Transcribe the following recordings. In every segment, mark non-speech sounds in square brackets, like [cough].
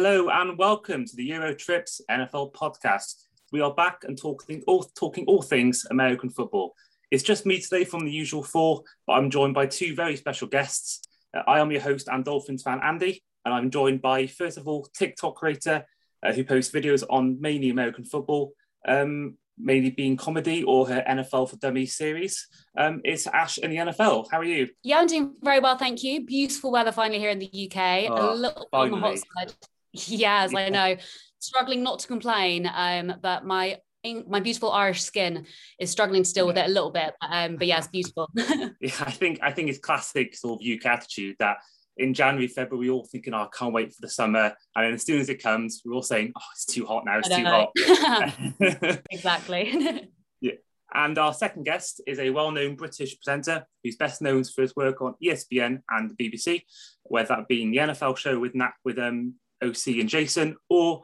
Hello and welcome to the Euro Tripz NFL podcast. We are back and talking all talking all things American football. It's just me today from the usual four, but I'm joined by two very special guests. Uh, I am your host and Dolphins fan Andy, and I'm joined by first of all TikTok creator uh, who posts videos on mainly American football, um, mainly being comedy or her NFL for Dummies series. Um, it's Ash and the NFL. How are you? Yeah, I'm doing very well, thank you. Beautiful weather finally here in the UK. Oh, a little on the hot side. Yes, I know. Struggling not to complain, um, but my my beautiful Irish skin is struggling to deal with it a little bit. Um, but yeah, it's [laughs] beautiful. [laughs] yeah, I think I think it's classic sort of UK attitude that in January, February, we're all thinking, oh, I can't wait for the summer. And then as soon as it comes, we're all saying, oh, it's too hot now, it's too hot. [laughs] exactly. yeah. And our second guest is a well-known British presenter who's best known for his work on ESPN and the BBC, whether that being the NFL show with Nat with um, Osi and Jason, or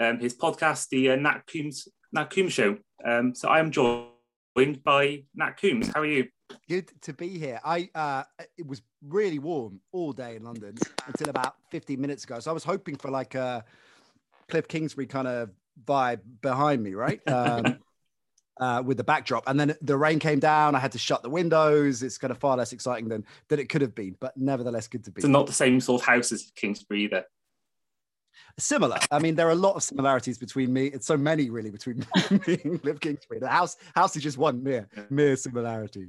um, his podcast, the uh, Nat Coombs Nat Coombs Show. Um, so I am joined by Nat Coombs. How are you? Good to be here. I uh, it was really warm all day in London until about 15 minutes ago. So I was hoping for like a Cliff Kingsbury kind of vibe behind me, right? [laughs] Um, uh, with the backdrop, and then the rain came down. I had to shut the windows. It's kind of far less exciting than than it could have been, but nevertheless, good to be. So not the same sort of house as Kingsbury either similar. I mean, there are a lot of similarities between me. It's so many really between [laughs] me and [laughs] Cliff Kingsbury. The house house is just one mere mere similarity.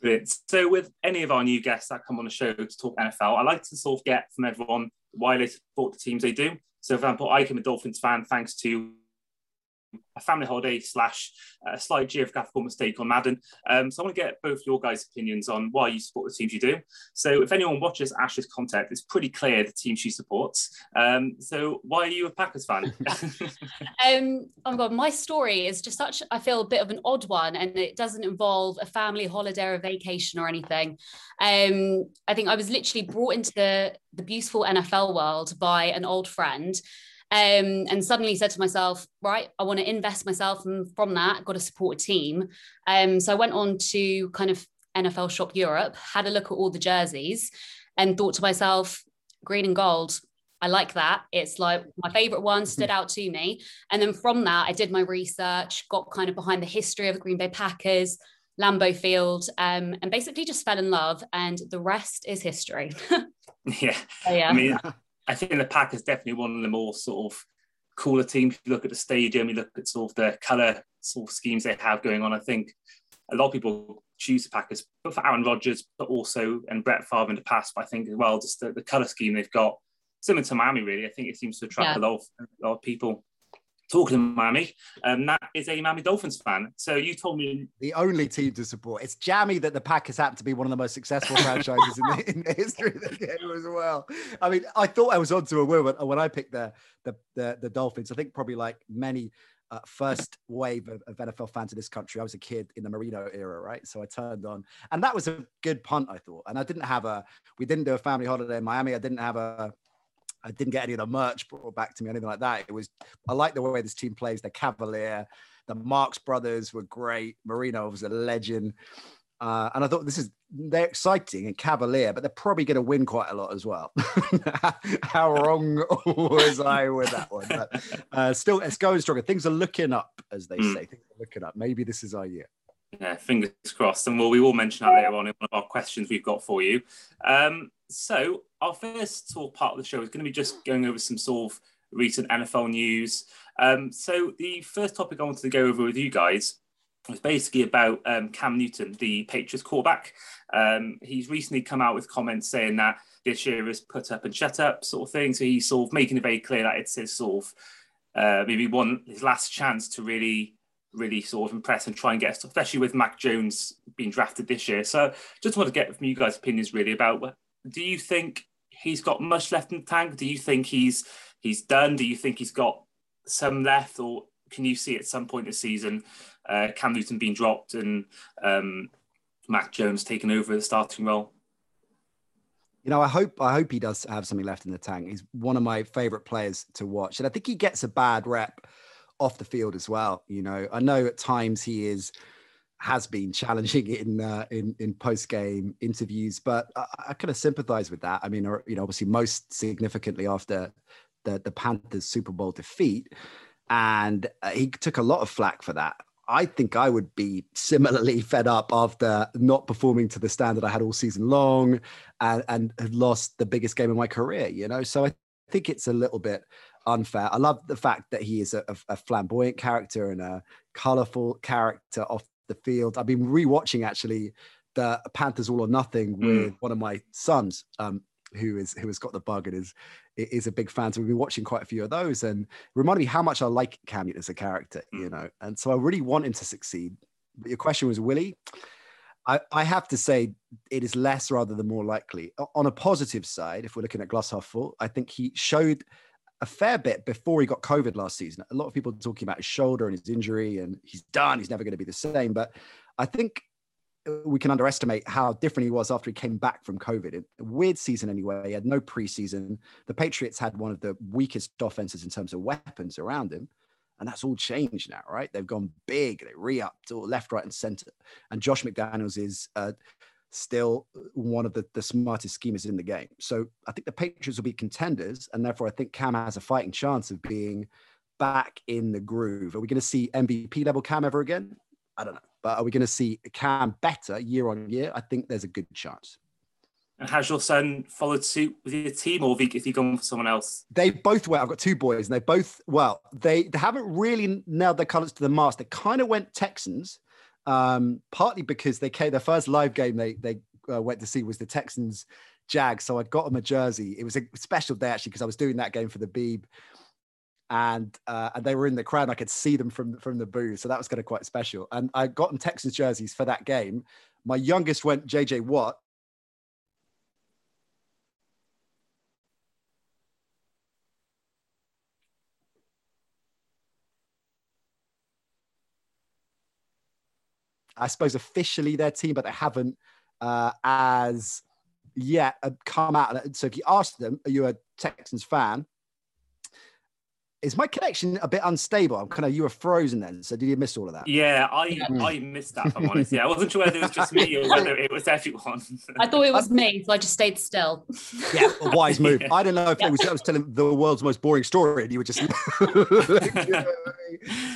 Brilliant. So, with any of our new guests that come on the show to talk NFL, I like to sort of get from everyone why they support the teams they do. So, for example, I became a Dolphins fan thanks to a family holiday slash a slight geographical mistake on Madden. Um, so I want to get both your guys' opinions on why you support the teams you do. So if anyone watches Ash's content, it's pretty clear the team she supports. Um, so why are you a Packers fan? [laughs] um, oh my god, my story is just such I feel a bit of an odd one, and it doesn't involve a family holiday or a vacation or anything. Um, I think I was literally brought into the the beautiful NFL world by an old friend um, and suddenly said to myself, right, I want to invest myself, and from that, got to support a team. Um, so I went on to kind of NFL Shop Europe, had a look at all the jerseys, and thought to myself, green and gold. I like that. It's like my favorite one stood out to me. And then from that, I did my research, got kind of behind the history of the Green Bay Packers, Lambeau Field, um, and basically just fell in love. And the rest is history. [laughs] [laughs] yeah. So, yeah. I mean, I think the Packers definitely one of the more sort of cooler teams. If you look at the stadium, you look at sort of the colour sort of schemes they have going on. I think a lot of people choose the Packers, but for Aaron Rodgers, but also and Brett Favre in the past. But I think as well, just the, the colour scheme they've got, similar to Miami, really. I think it seems to attract yeah. a lot of a lot of people talking to Miami, um, is a Miami Dolphins fan. So you told me the only team to support. It's jammy that the Packers happen to be one of the most successful franchises in, the, in the history of the game as well. I mean, I thought I was onto a win when I picked the the the, the Dolphins. I think probably like many. Uh, first wave of, of, NFL fans in this country. I was a kid in the Marino era, right? So I turned on, and that was a good punt, I thought. And I didn't have a, we didn't do a family holiday in Miami. I didn't have a, I didn't get any of the merch brought back to me, anything like that. It was, I like the way this team plays. They're cavalier. The Marks brothers were great. Marino was a legend. Uh, and I thought this is they're exciting and cavalier, but they're probably going to win quite a lot as well. [laughs] How wrong was I with that one? But uh, still, it's going stronger. Things are looking up, as they mm. say. Things are looking up. Maybe this is our year. Yeah, fingers crossed. And well, we will mention that later on in one of our questions we've got for you. Um, so our first sort of part of the show is going to be just going over some sort of recent NFL news. Um, so the first topic I wanted to go over with you guys was basically about um, Cam Newton, the Patriots quarterback. Um, he's recently come out with comments saying that this year is put up and shut up sort of thing. So he's sort of making it very clear that it's his sort of uh, maybe one his last chance to really really sort of impress and try and get, especially with Mac Jones being drafted this year. So just want to get from you guys' opinions really about do you think he's got much left in the tank? Do you think he's he's done? Do you think he's got some left, or can you see at some point this season uh, Cam Newton being dropped and um, Mac Jones taking over the starting role? You know, I hope I hope he does have something left in the tank. He's one of my favorite players to watch, and I think he gets a bad rep off the field as well. You know, I know at times he is has been challenging in uh, in in post game interviews, but I, I kind of sympathise with that. I mean, or, you know, obviously most significantly after the, the Panthers Super Bowl defeat, and uh, he took a lot of flack for that. I think I would be similarly [laughs] fed up after not performing to the standard I had all season long and, and had lost the biggest game of my career, you know? So I think it's a little bit unfair. I love the fact that he is a, a flamboyant character and a colorful character off the field. I've been rewatching actually the Panthers All or Nothing hmm. with mm. one of my sons, um, who is who has got the bug and is is a big fan. So we've been watching quite a few of those, and reminded me how much I like Cam Newton as a character, mm. you know. And so I really want him to succeed. But your question was, Willie. I, I have to say it is less rather than more likely. On a positive side, if we're looking at glass half full, I think he showed a fair bit before he got COVID last season. A lot of people talking about his shoulder and his injury, and he's done. He's never going to be the same. But I think we can underestimate how different he was after he came back from COVID. A weird season anyway. He had no preseason. The Patriots had one of the weakest offenses in terms of weapons around him. And that's all changed now, right? They've gone big. They re-upped left, right, and center. And Josh McDaniels is uh, still one of the, the smartest schemers in the game. So I think the Patriots will be contenders. And therefore, I think Cam has a fighting chance of being back in the groove. Are we going to see MVP level Cam ever again? I don't know. But are we going to see Cam better year on year? I think there's a good chance. And has your son followed suit with your team, or have you, have gone for someone else? They both went. I've got two boys, and they both well. They, they haven't really nailed their colours to the mast. They kind of went Texans, um, partly because they came. Their first live game they they uh, went to see was the Texans Jags. So I'd got them a jersey. It was a special day actually because I was doing that game for the Beeb and uh, and they were in the crowd. I could see them from from the booth, so that was kind of quite special. And I got them Texans jerseys for that game. My youngest went JJ Watt. I suppose officially their team, but they haven't uh, as yet uh, come out. So if you ask them, "Are you a Texans fan?" Is my connection a bit unstable? I'm kind of you were frozen then, so did you miss all of that? Yeah, I I missed that. If I'm honest. Yeah, I wasn't sure whether it was just me or [laughs] whether it was everyone. I thought it was [laughs] me, so I just stayed still. Yeah, a wise move. [laughs] Yeah. I don't know if yeah. it was I was telling the world's most boring story, and you were just.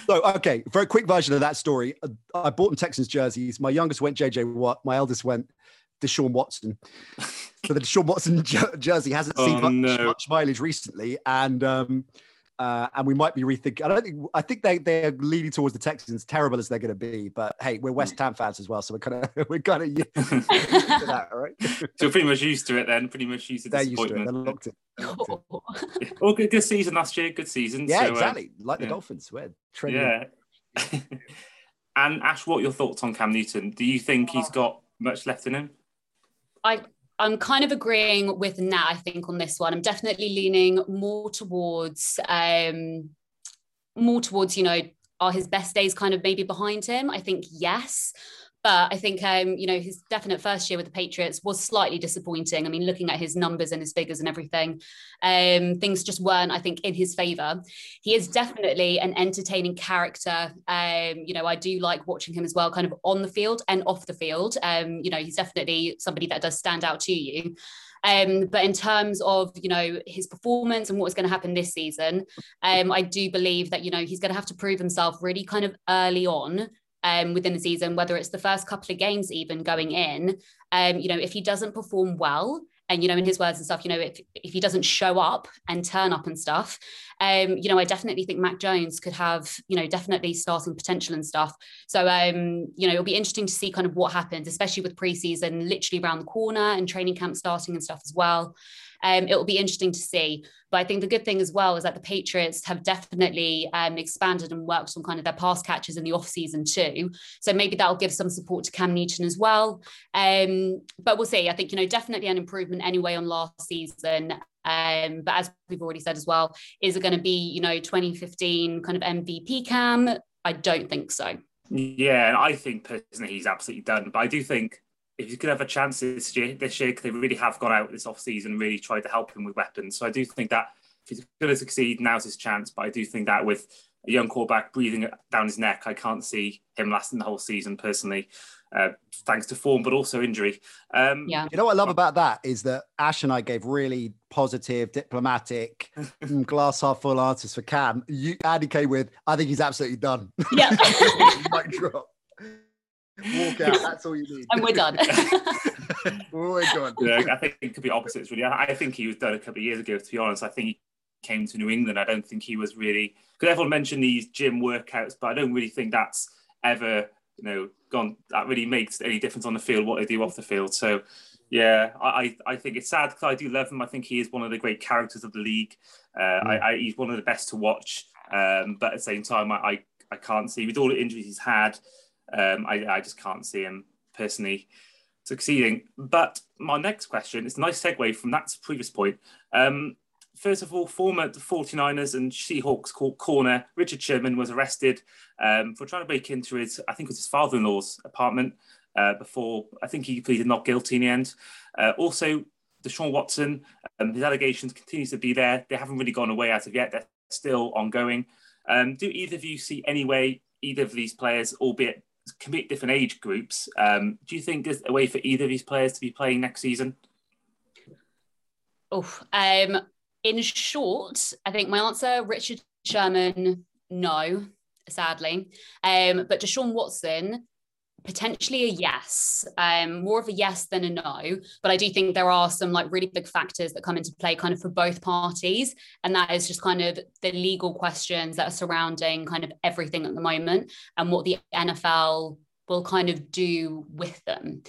so okay, very quick version of that story. I bought them Texans jerseys. My youngest went JJ Watt. My eldest went Deshaun Watson. So the Deshaun Watson jersey hasn't oh, seen much, no. much mileage recently, and. um uh, and we might be rethinking. I don't think. I think they they're leaning towards the Texans, terrible as they're going to be. But hey, we're West Ham fans as well, so we're kind of [laughs] we're kind of [laughs] used to that, right? so you're pretty much used to it then. Pretty much used to they're used to it. They're locked in. yeah. [laughs] Well, good, good season last year. Good season. Yeah, so, uh, exactly. Uh, like the yeah. Dolphins. We're trending. Yeah. and Ash, what are your thoughts on Cam Newton? Do you think he's got much left in him? I I'm kind of agreeing with Nat, I think, on this one. I'm definitely leaning more towards um more towards, you know, are his best days kind of maybe behind him? I think yes. But I think, um, you know, his definite first year with the Patriots was slightly disappointing. I mean, looking at his numbers and his figures and everything, um, things just weren't, I think, in his favor. He is definitely an entertaining character. Um, you know, I do like watching him as well, kind of on the field and off the field. Um, you know, he's definitely somebody that does stand out to you. Um, but in terms of you know his performance and what's going to happen this season, um, I do believe that you know he's going to have to prove himself really kind of early on um, within the season, whether it's the first couple of games even going in, um, you know, if he doesn't perform well, and you know, in his words and stuff, you know, if if he doesn't show up and turn up and stuff, um, you know, I definitely think Mac Jones could have, you know, definitely starting potential and stuff. So, um, you know, it'll be interesting to see kind of what happens, especially with preseason literally around the corner and training camp starting and stuff as well. Um, it will be interesting to see. But I think the good thing as well is that the Patriots have definitely um, expanded and worked on kind of their pass catches in the off season too. So maybe that'll give some support to Cam Newton as well. Um, but we'll see. I think you know definitely an improvement anyway on last season. Um, but as we've already said as well, is it going to be you know 2015 kind of MVP Cam? I don't think so. Yeah, and I think personally he's absolutely done. But I do think if he's going to have a chance this year, this year, because they really have gone out this off season and really tried to help him with weapons. So I do think that if he's going to succeed, now's his chance. But I do think that with a young quarterback breathing down his neck. I can't see him lasting the whole season personally, uh, thanks to form, but also injury. Um, yeah. You know what I love about that is that Ash and I gave really positive, diplomatic, [laughs] mm, glass half full answers for Cam. You, Andy came with, I think he's absolutely done. Yeah. [laughs] Mic drop. Walk out. That's all you need. And we're done. [laughs] we're gone. Yeah, I think it could be opposites, really. I, I think he was done a couple of years ago, to be honest. I think he came to New England. I don't think he was really, because everyone mentioned these gym workouts, but I don't really think that's ever, you know, gone, that really makes any difference on the field, what they do off the field. So, yeah, I, I think it's sad because I do love him. I think he is one of the great characters of the league. Uh, mm. I, I, he's one of the best to watch. Um, but at the same time, I, I, I can't see, with all the injuries he's had, um, I, I just can't see him personally succeeding. But my next question is a nice segue from that previous point. Um, first of all, former 49ers and Seahawks corner Richard Sherman was arrested um, for trying to break into his, I think it was his father-in-law's apartment uh, before, I think he pleaded not guilty in the end. Uh, also, Deshaun Watson, um, his allegations continues to be there. They haven't really gone away as of yet. They're still ongoing. Um, do either of you see any way either of these players, albeit completely different age groups. Um, do you think there's a way for either of these players to be playing next season? Oh, um, in short, I think my answer, Richard Sherman, no, sadly. Um, but Deshaun Watson, potentially a yes, um, more of a yes than a no. But I do think there are some like really big factors that come into play kind of for both parties. And that is just kind of the legal questions that are surrounding kind of everything at the moment and what the NFL will kind of do with them.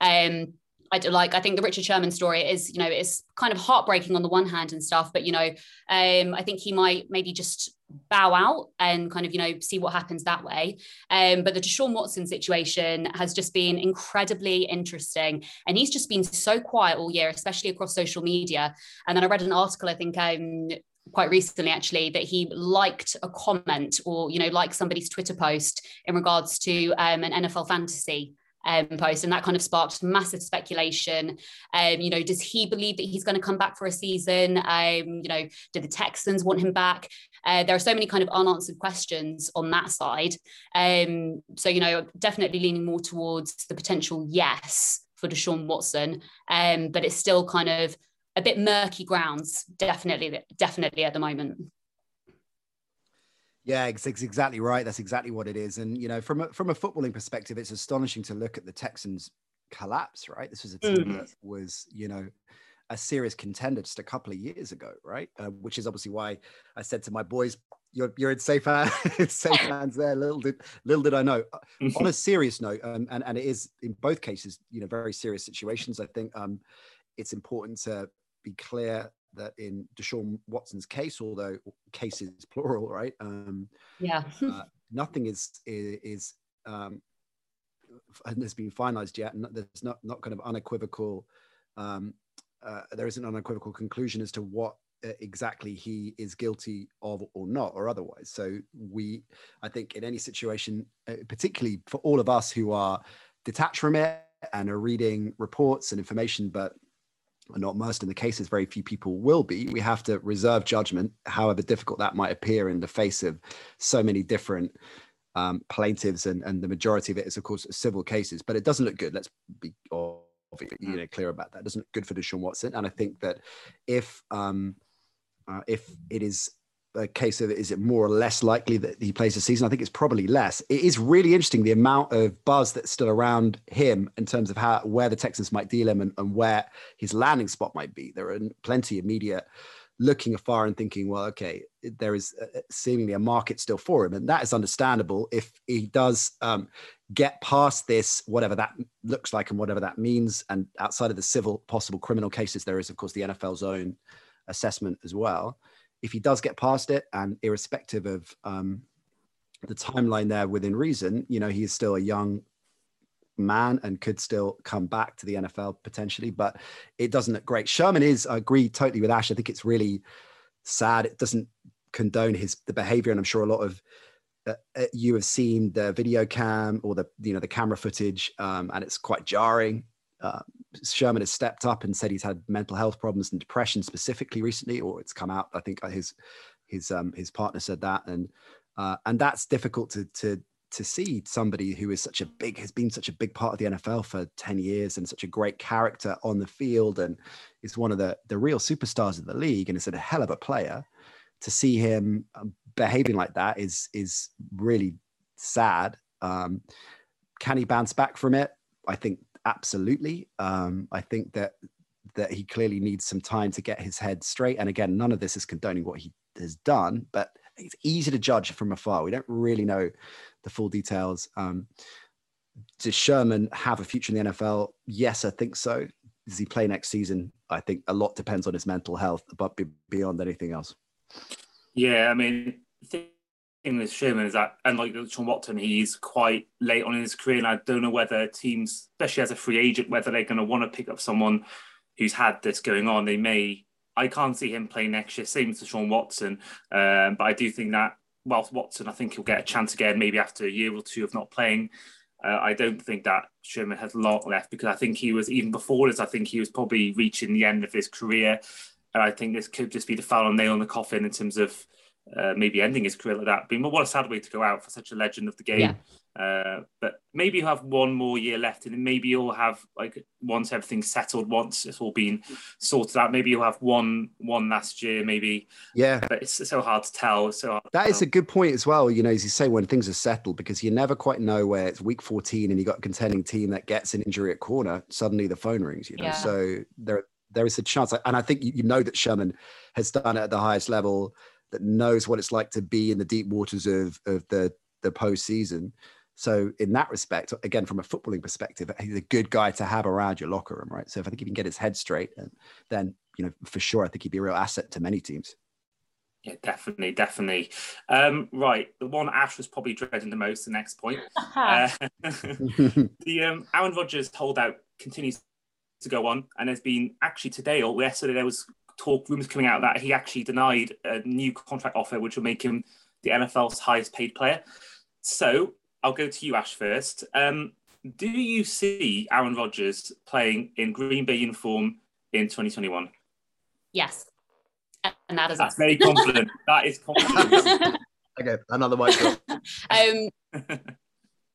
Um, I do like I think the Richard Sherman story is you know it's kind of heartbreaking on the one hand and stuff but you know um, I think he might maybe just bow out and kind of you know see what happens that way. Um, but the Deshaun Watson situation has just been incredibly interesting and he's just been so quiet all year especially across social media. And then I read an article I think um, quite recently actually that he liked a comment or you know like somebody's Twitter post in regards to um, an NFL fantasy um, post, and that kind of sparked massive speculation. Um, you know, does he believe that he's going to come back for a season? Um, you know, do the Texans want him back? Uh, there are so many kind of unanswered questions on that side. Um, so, you know, definitely leaning more towards the potential yes for Deshaun Watson, um, but it's still kind of a bit murky grounds, definitely, definitely at the moment. Yeah, it's, it's, exactly right. That's exactly what it is. And you know, from a, from a footballing perspective, it's astonishing to look at the Texans collapse. Right, this was a team mm-hmm. that was, you know, a serious contender just a couple of years ago, right? Uh, which is obviously why I said to my boys, "You're you're in safe hands, [laughs] safe [laughs] hands there." Little did little did I know. Uh, on a serious note, um, and and it is in both cases, you know, very serious situations. I think um, it's important to be clear that in Deshaun Watson's case, although cases plural, right? Um, yeah. uh, nothing is is, is um, has been finalized yet, and there's not not kind of unequivocal. Um, uh, there isn't an unequivocal conclusion as to what uh, exactly he is guilty of or not or otherwise so we i think in any situation uh, particularly for all of us who are detached from it and are reading reports and information but not immersed in the cases, very few people will be. We have to reserve judgment, however difficult that might appear in the face of so many different um, plaintiffs, and, and the majority of it is, of course, civil cases. But it doesn't look good. Let's be you mm. know clear about that. It doesn't look good for Deshaun Watson, and I think that if um, uh, if it is a case of is it more or less likely that he plays a season? I think it's probably less. It is really interesting the amount of buzz that's still around him in terms of how where the Texans might deal him and, and where his landing spot might be. There are plenty of media looking afar and thinking, well, okay, there is seemingly a market still for him, and that is understandable if he does um, get past this, whatever that looks like and whatever that means. And outside of the civil, possible criminal cases, there is of course the NFL's own assessment as well if he does get past it, and irrespective of um, the timeline there within reason, you know, he is still a young man and could still come back to the NFL potentially, but it doesn't look great. Sherman is, I agree totally with Ash. I think it's really sad. It doesn't condone his the behavior, and I'm sure a lot of uh, uh you have seen the video cam or the you know the camera footage, um, and it's quite jarring. Uh, Sherman has stepped up and said he's had mental health problems and depression specifically recently, or it's come out. I think his his um, his partner said that, and uh, and that's difficult to to to see somebody who is such a big has been such a big part of the NFL for 10 years and such a great character on the field and is one of the the real superstars of the league and is a hell of a player to see him um, behaving like that is is really sad um, can he bounce back from it i think absolutely um, i think that that he clearly needs some time to get his head straight and again none of this is condoning what he has done but it's easy to judge from afar we don't really know the full details. Um, does Sherman have a future in the NFL? Yes, I think so. Does he play next season? I think a lot depends on his mental health, but beyond anything else. Yeah, I mean, the with Sherman is that, unlike Sean Watson, he's quite late on in his career, and I don't know whether teams, especially as a free agent, whether they're going to want to pick up someone who's had this going on. They may. I can't see him playing next year. Same to Sean Watson, um, but I do think that whilst Watson, I think he'll get a chance again, maybe after a year or two of not playing. Uh, I don't think that Sherman has a lot left because I think he was even before this. I think he was probably reaching the end of his career, and I think this could just be the final nail in the coffin in terms of uh, maybe ending his career like that. But what a sad way to go out for such a legend of the game. Yeah. Uh, but maybe you'll have one more year left, and maybe you'll have like once everything's settled, once it's all been sorted out, maybe you'll have one one last year, maybe. Yeah, but it's so hard to tell. So that is a good point as well. You know, as you say, when things are settled, because you never quite know where it's week fourteen and you got a contending team that gets an injury at corner, suddenly the phone rings. You know, yeah. so there there is a chance, and I think you know that Sherman has done it at the highest level, that knows what it's like to be in the deep waters of of the the postseason. So in that respect, again, from a footballing perspective, he's a good guy to have around your locker room, right? So if I think he can get his head straight, then you know for sure, I think he'd be a real asset to many teams. Yeah, definitely, definitely. Um, right, the one Ash was probably dreading the most. The next point, [laughs] uh, [laughs] [laughs] the um, Aaron Rodgers holdout continues to go on, and there's been actually today or yesterday there was talk rumors coming out that he actually denied a new contract offer, which will make him the NFL's highest paid player. So I'll go to you, Ash, first. Um, do you see Aaron Rodgers playing in Green Bay uniform in 2021? Yes. And that is That's very confident. [laughs] that is confident. okay, another mic [laughs] um,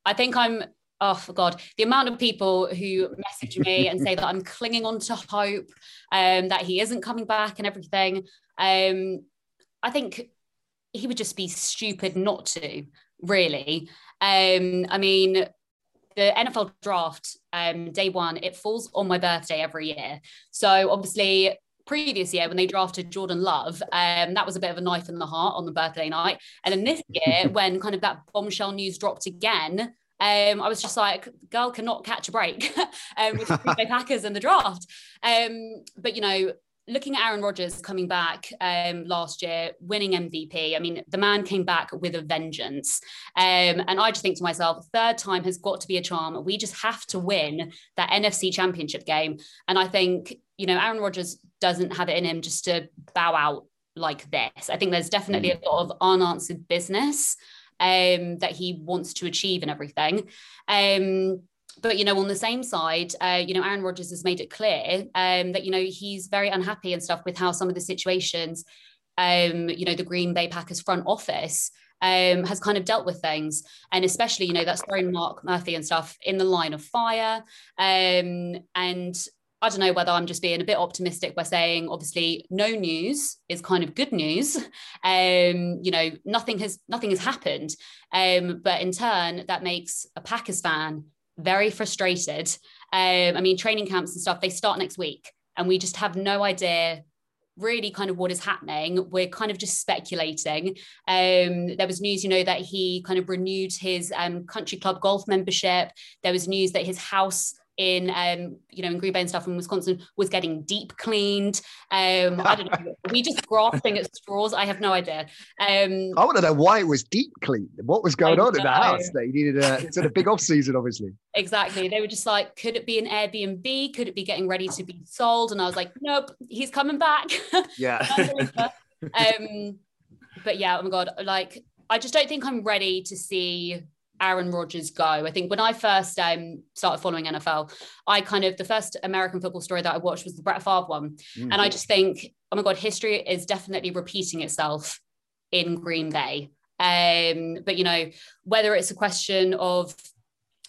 I think I'm oh for god the amount of people who message me and say that i'm [laughs] clinging on to hope um, that he isn't coming back and everything um, i think he would just be stupid not to really um, I mean, the NFL draft, um, day one, it falls on my birthday every year. So obviously, previous year when they drafted Jordan Love, um, that was a bit of a knife in the heart on the birthday night. And then this [laughs] year, when kind of that bombshell news dropped again, um, I was just like, girl cannot catch a break [laughs] um, with the [laughs] Packers and the draft. Um, but you know, looking at Aaron Rodgers coming back um, last year, winning MVP, I mean, the man came back with a vengeance. Um, and I just think to myself, third time has got to be a charm. We just have to win that NFC championship game. And I think, you know, Aaron Rodgers doesn't have it in him just to bow out like this. I think there's definitely mm. a lot of unanswered business um, that he wants to achieve and everything. Um, but you know, on the same side, uh, you know, Aaron Rodgers has made it clear um, that you know he's very unhappy and stuff with how some of the situations, um, you know, the Green Bay Packers front office um, has kind of dealt with things, and especially you know that's thrown Mark Murphy and stuff in the line of fire, um, and I don't know whether I'm just being a bit optimistic by saying, obviously, no news is kind of good news. [laughs] Um, you know, nothing has nothing has happened, um, but in turn, that makes a Packers fan very frustrated. Um, I mean, training camps and stuff, they start next week, and we just have no idea really kind of what is happening. We're kind of just speculating. Um, there was news, you know, that he kind of renewed his um, country club golf membership. There was news that his house in um, you know in Green Bay and stuff in Wisconsin was getting deep cleaned. Um, I don't know. we just [laughs] grasping at straws. I have no idea. Um, I want to know why it was deep cleaned. What was going on know. in the house? They needed a it's a big off season, obviously. Exactly. They were just like, could it be an Airbnb? Could it be getting ready to be sold? And I was like, nope, he's coming back. [laughs] Yeah. um, but yeah, oh my god, like I just don't think I'm ready to see Aaron Rodgers go. I think when I first um, started following NFL, I kind of the first American football story that I watched was the Brett Favre one, mm-hmm. and I just think, oh my god, history is definitely repeating itself in Green Bay. Um, but you know, whether it's a question of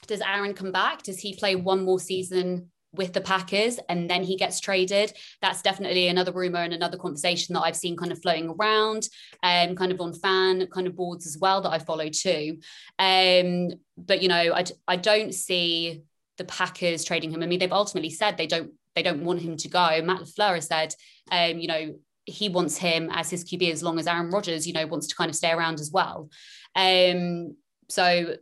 does Aaron come back? Does he play one more season with the Packers and then he gets traded? That's definitely another rumor and another conversation that I've seen kind of floating around um, kind of on fan kind of boards as well that I follow too. Um, but you know, I, I don't see the Packers trading him. I mean, they've ultimately said they don't they don't want him to go. Matt LaFleur has said, um, you know, he wants him as his QB as long as Aaron Rodgers, you know, wants to kind of stay around as well. Um, so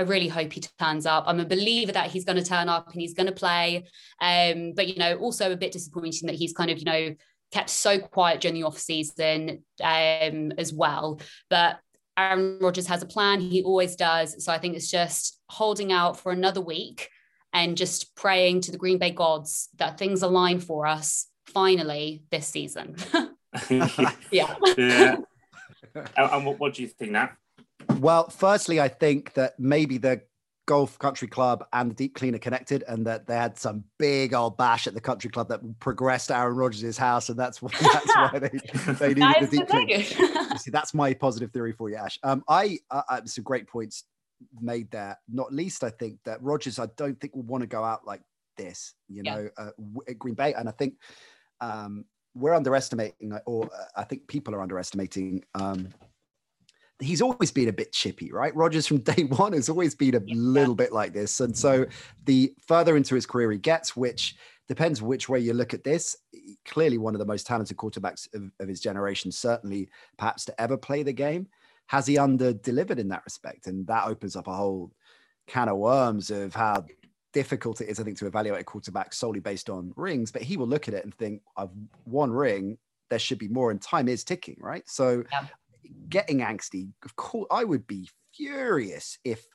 I really hope he turns up. I'm a believer that he's going to turn up and he's going to play. Um, but you know, also a bit disappointing that he's kind of, you know, kept so quiet during the off season um, as well. But Aaron Rodgers has a plan. He always does. So I think it's just holding out for another week and just praying to the Green Bay gods that things align for us finally this season. [laughs] [laughs] yeah. yeah. [laughs] And what, what do you think now? Well, firstly, I think that maybe the Golf Country Club and the Deep Cleaner connected, and that they had some big old bash at the country club that progressed Aaron Rodgers' house, and that's why that's why they, they [laughs] needed the Deep Clean. [laughs] See, that's my positive theory for you, Ash. Um, I uh, some great points made there. Not least, I think that Rodgers, I don't think will want to go out like this, you know, yeah. uh, at Green Bay, and I think um, we're underestimating, or uh, I think people are underestimating. Um, he's always been a bit chippy, right? Rodgers from [laughs] day one has always been a little bit like this, and so mm. the further into his career he gets, which depends which way you look at this. Clearly, one of the most talented quarterbacks of, of his generation, certainly perhaps to ever play the game has he under delivered in that respect? And that opens up a whole can of worms of how difficult it is, I think, to evaluate a quarterback solely based on rings. But he will look at it and think, I've one ring, there should be more, and time is ticking, right? So yeah. Getting angsty, of course, I would be furious if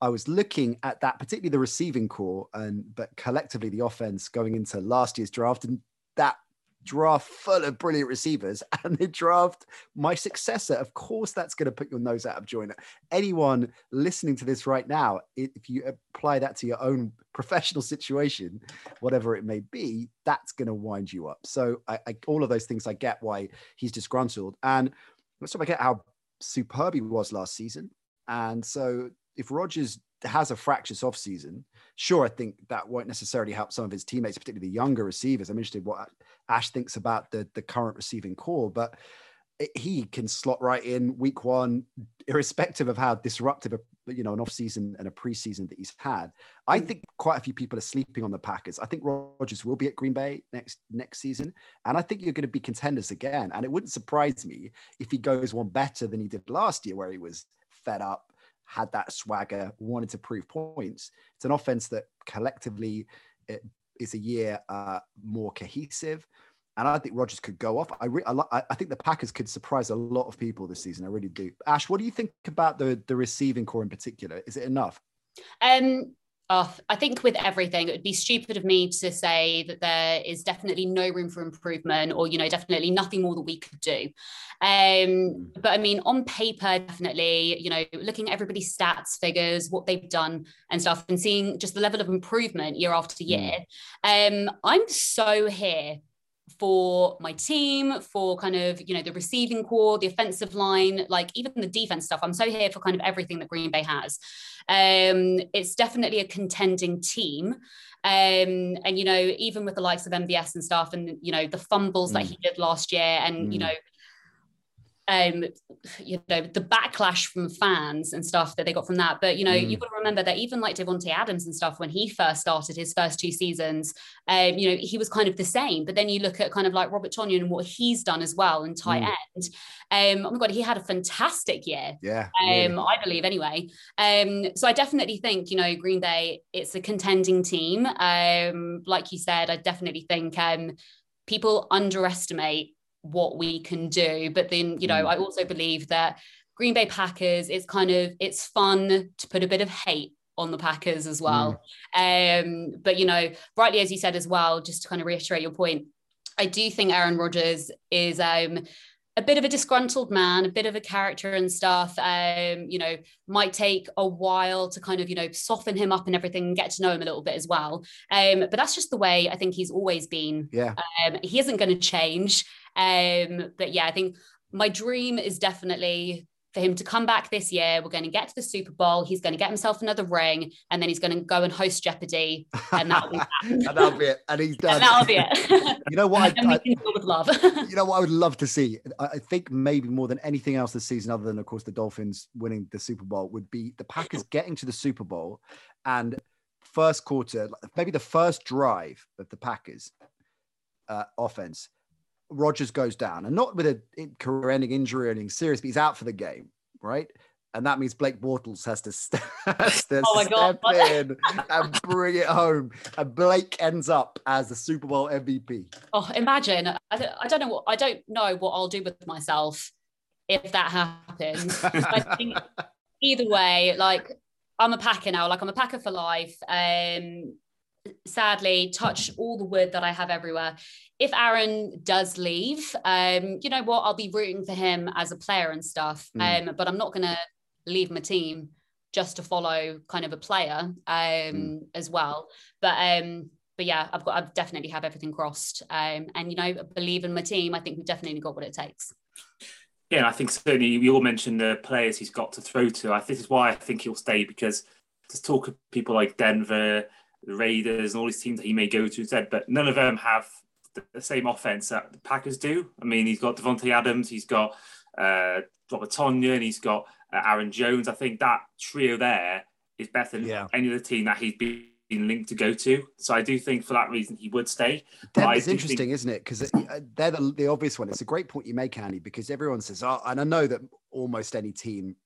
I was looking at that, particularly the receiving corps, and but collectively the offense going into last year's draft, and that draft full of brilliant receivers [laughs] and they draft my successor. Of course, that's going to put your nose out of joint. Anyone listening to this right now, if you apply that to your own professional [laughs] situation, whatever it may be, that's going to wind you up. So, I, I, all of those things, I get why he's disgruntled. And let's not forget how superb he was last season. And so, if Rodgers has a fractious offseason, sure, I think that won't necessarily help some of his teammates, particularly the younger receivers. I'm interested what Ash thinks about the the current receiving corps, but he can slot right in week one, irrespective of how disruptive a you know an off season and a preseason that he's had. I mm. think quite a few people are sleeping on the Packers. I think Rodgers will be at Green Bay next next season, and I think you're going to be contenders again. And it wouldn't surprise me if he goes one better than he did last year, where he was fed up, had that swagger, wanted to prove points. It's an offense that collectively is a year uh, more cohesive. And I think Rodgers could go off. I, re- I, I, think the Packers could surprise a lot of people this season. I really do. Ash, what do you think about the the receiving corps in particular? Is it enough? Um, off. I think with everything, it would be stupid of me to say that there is definitely no room for improvement or, you know, definitely nothing more that we could do. Um, but I mean, on paper, definitely, you know, looking at everybody's stats, figures, what they've done and stuff, and seeing just the level of improvement year after year. Um, I'm so here for my team, for kind of, you know, the receiving corps, the offensive line, like even the defense stuff. I'm so here for kind of everything that Green Bay has. Um, it's definitely a contending team. Um, and you know, even with the likes of MVS and stuff, and you know, the fumbles mm. that he did last year, and mm. you know, um, you know, the backlash from fans and stuff that they got from that. But you know, mm. you've got to remember that even like Davante Adams and stuff, when he first started his first two seasons, um, you know, he was kind of the same. But then you look at kind of like Robert Tonyan and what he's done as well in tight mm. end. Um, oh my god, he had a fantastic year. Yeah. Um, really. I believe anyway. Um, so I definitely think, you know, Green Bay, it's a contending team. Um, like you said, I definitely think um people underestimate what we can do. But then, you know, mm. I also believe that Green Bay Packers, it's kind of it's fun to put a bit of hate on the Packers as well. Mm. Um, but you know, rightly as you said as well, just to kind of reiterate your point, I do think Aaron Rodgers is um a bit of a disgruntled man, a bit of a character and stuff. Um, you know, might take a while to kind of, you know, soften him up and everything and get to know him a little bit as well. Um, but that's just the way I think he's always been. Yeah. Um, he isn't going to change. Um, but yeah, I think my dream is definitely for him to come back this year. We're going to get to the Super Bowl. He's going to get himself another ring, and then he's going to go and host Jeopardy, and that'll be [laughs] that. and that'll be it. And he's done. And that'll be it. [laughs] You know what? [laughs] I, I, with love. you know what I would love to see? I I think maybe more than anything else this season, other than of course the Dolphins winning the Super Bowl, would be the Packers getting to the Super Bowl and first quarter, maybe the first drive of the Packers uh, offense. Rodgers goes down, and not with a career-ending injury or anything serious, but he's out for the game, right? And that means Blake Bortles has to, st- [laughs] has to Oh God. step in and bring it home. And Blake ends up as the Super Bowl MVP. oh, imagine. I don't, I don't know what I don't know what I'll do with myself if that happens. I think [laughs] either way, like I'm a packer now, like I'm a packer for life. Um sadly, touch all the wood that I have everywhere. If Aaron does leave, um, you know what, I'll be rooting for him as a player and stuff. Mm. Um, but I'm not gonna leave my team just to follow kind of a player um as well. But um but yeah, I've got I've definitely have everything crossed. Um and you know, believe in my team. I think we've definitely got what it takes. Yeah, and I think certainly you all mentioned the players he's got to throw to. I think this is why I think he'll stay because to talk of people like Denver, the Raiders, and all these teams that he may go to instead, but none of them have the, same offense that the Packers do. I mean, he's got Davante Adams, he's got uh, Robert Tonyan, he's got uh, Aaron Jones. I think that trio there is better than Yeah. any other team that he's been linked to go to. So I do think for that reason he would stay. But I Denver's do interesting, think- isn't it? Because they're the, the obvious one. It's a great point you make, Andy, because everyone says, "Oh," and I know that almost any team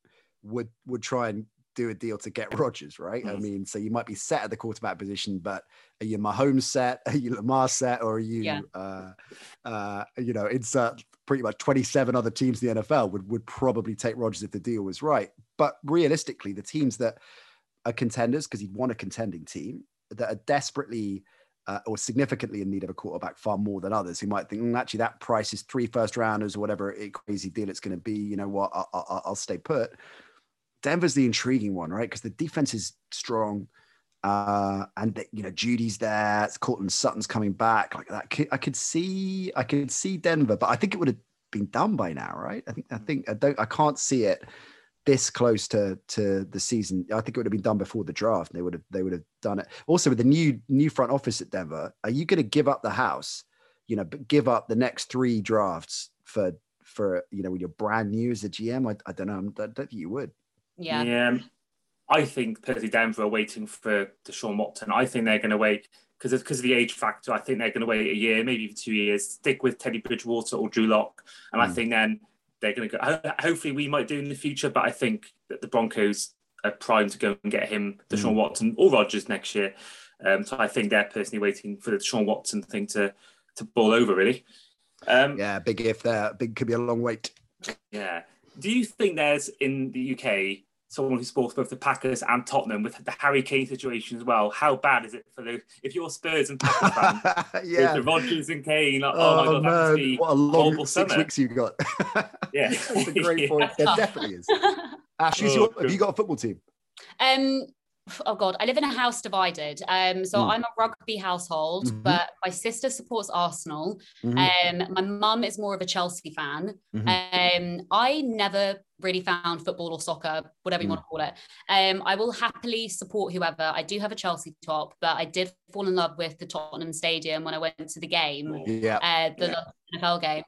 would would try and do a deal to get [laughs] Rodgers, right? I Mm. mean, so you might be set at the quarterback position, but are you Mahomes set? [laughs] Are you Lamar set? Or are you, Yeah. uh, uh, you know, insert pretty much 27 other teams in the NFL would, would probably take Rodgers if the deal was right. But realistically, the teams that are contenders, because he'd want a contending team, that are desperately uh, or significantly in need of a quarterback far more than others who might think, "Mm, actually, that price is three first rounders or whatever it, crazy deal it's going to be. You know what? I'll, I'll, I'll stay put. Denver's the intriguing one, right? Because the defense is strong. Uh, and the, you know, Jeudy's there. It's Courtland Sutton's coming back. Like that, I could see, I could see Denver, but I think it would have been done by now, right? I think, I think, I don't, I can't see it this close to to the season. I think it would have been done before the draft. They would have, they would have done it. Also, with the new new front office at Denver, are you going to give up the house? You know, but give up the next three drafts for for you know when you're brand new as a GM? I, I don't know. I don't think you would. Yeah. Yeah. I think personally Denver are waiting for Deshaun Watson. I think they're going to wait because of, because of the age factor. I think they're going to wait a year, maybe even two years, stick with Teddy Bridgewater or Drew Lock, and I Mm. think then they're going to go. Hopefully, we might do in the future, but I think that the Broncos are primed to go and get him Deshaun Mm. Watson or Rodgers next year. Um, so I think they're personally waiting for the Deshaun Watson thing to to ball over. Really. Um, Yeah, big if there. Big could be a long wait. Yeah. Do you think there's in the UK someone who supports both the Packers and Tottenham with the Harry Kane situation as well? How bad is it for the if you're Spurs and Packers fan [laughs] yeah. with the Rodgers and Kane? Like, oh, my god, that must be what a long six summer. weeks you've got. [laughs] [laughs] Yeah. That's a great Yeah. point. There definitely is. Ash, Oh, your, have you got a football team? Um, oh God, I live in a house divided. Um, so Mm. I'm a rugby household, Mhm. but my sister supports Arsenal. Mhm, Um, my mum is more of a Chelsea fan. mhm. Um, I never really found football or soccer, whatever you Mm. want to call it. Um, I will happily support whoever. I do have a Chelsea top, but I did fall in love with the Tottenham Stadium when I went to the game yeah. uh, the Yeah. NFL game.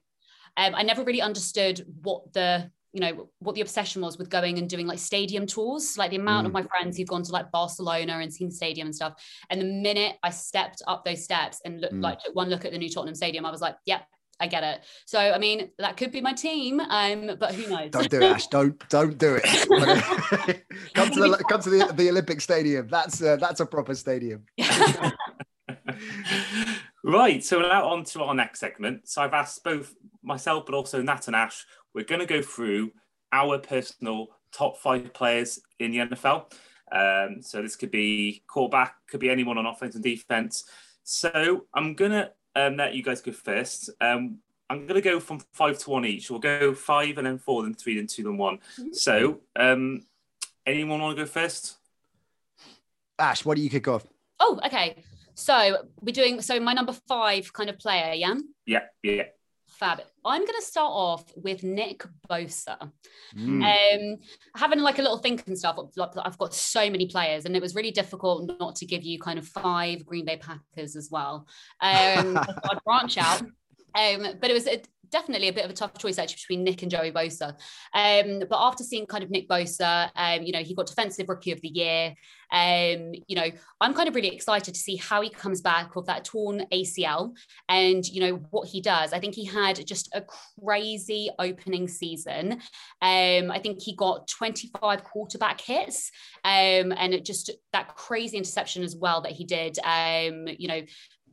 Um, I never really understood what the you know what the obsession was with going and doing like stadium tours. Like the amount of Mm. my friends who've gone to like Barcelona and seen the stadium and stuff. And the minute I stepped up those steps and looked Mm. like took one look at the new Tottenham Stadium, I was like, yep. I get it. So I mean, that could be my team, um, but who knows? Don't do it, Ash. Don't don't do it. [laughs] come to the [laughs] come to the, the Olympic Stadium. That's uh, that's a proper stadium. [laughs] right. So now on to our next segment. So I've asked both myself, but also Nat and Ash. We're going to go through our personal top five players in the NFL. Um, so this could be quarterback, could be anyone on offense and defense. So I'm gonna um, let you guys go first. Um, I'm gonna go from five to one each. We'll go five and then four, then three, then two, then one. So um, anyone want to go first? Ash, what do you kick off? oh, okay. So we're doing so my number five kind of player, yeah. Yeah, yeah. Fab. I'm going to start off with Nick Bosa. Mm. Um, having like a little think and stuff. I've got so many players, and it was really difficult not to give you kind of five Green Bay Packers as well. Um, [laughs] I'd branch out. Um, but it was a, definitely a bit of a tough choice actually between Nick and Joey Bosa. Um, but after seeing kind of Nick Bosa, um, you know, he got defensive rookie of the year. Um, you know, I'm kind of really excited to see how he comes back with that torn ACL and you know what he does. I think he had just a crazy opening season. Um, I think he got 25 quarterback hits, um, and just that crazy interception as well that he did. Um, you know,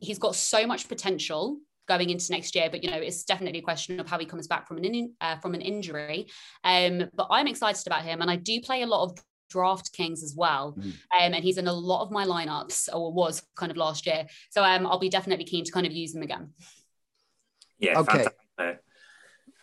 he's got so much potential going into next year. But you know, it's definitely a question of how he comes back from an in, uh, from an injury. Um, but I'm excited about him, and I do play a lot of DraftKings as well. Mm. Um, and he's in a lot of my lineups, or was kind of last year. So um, I'll be definitely keen to kind of use him again. Yeah. Okay. Fantastic.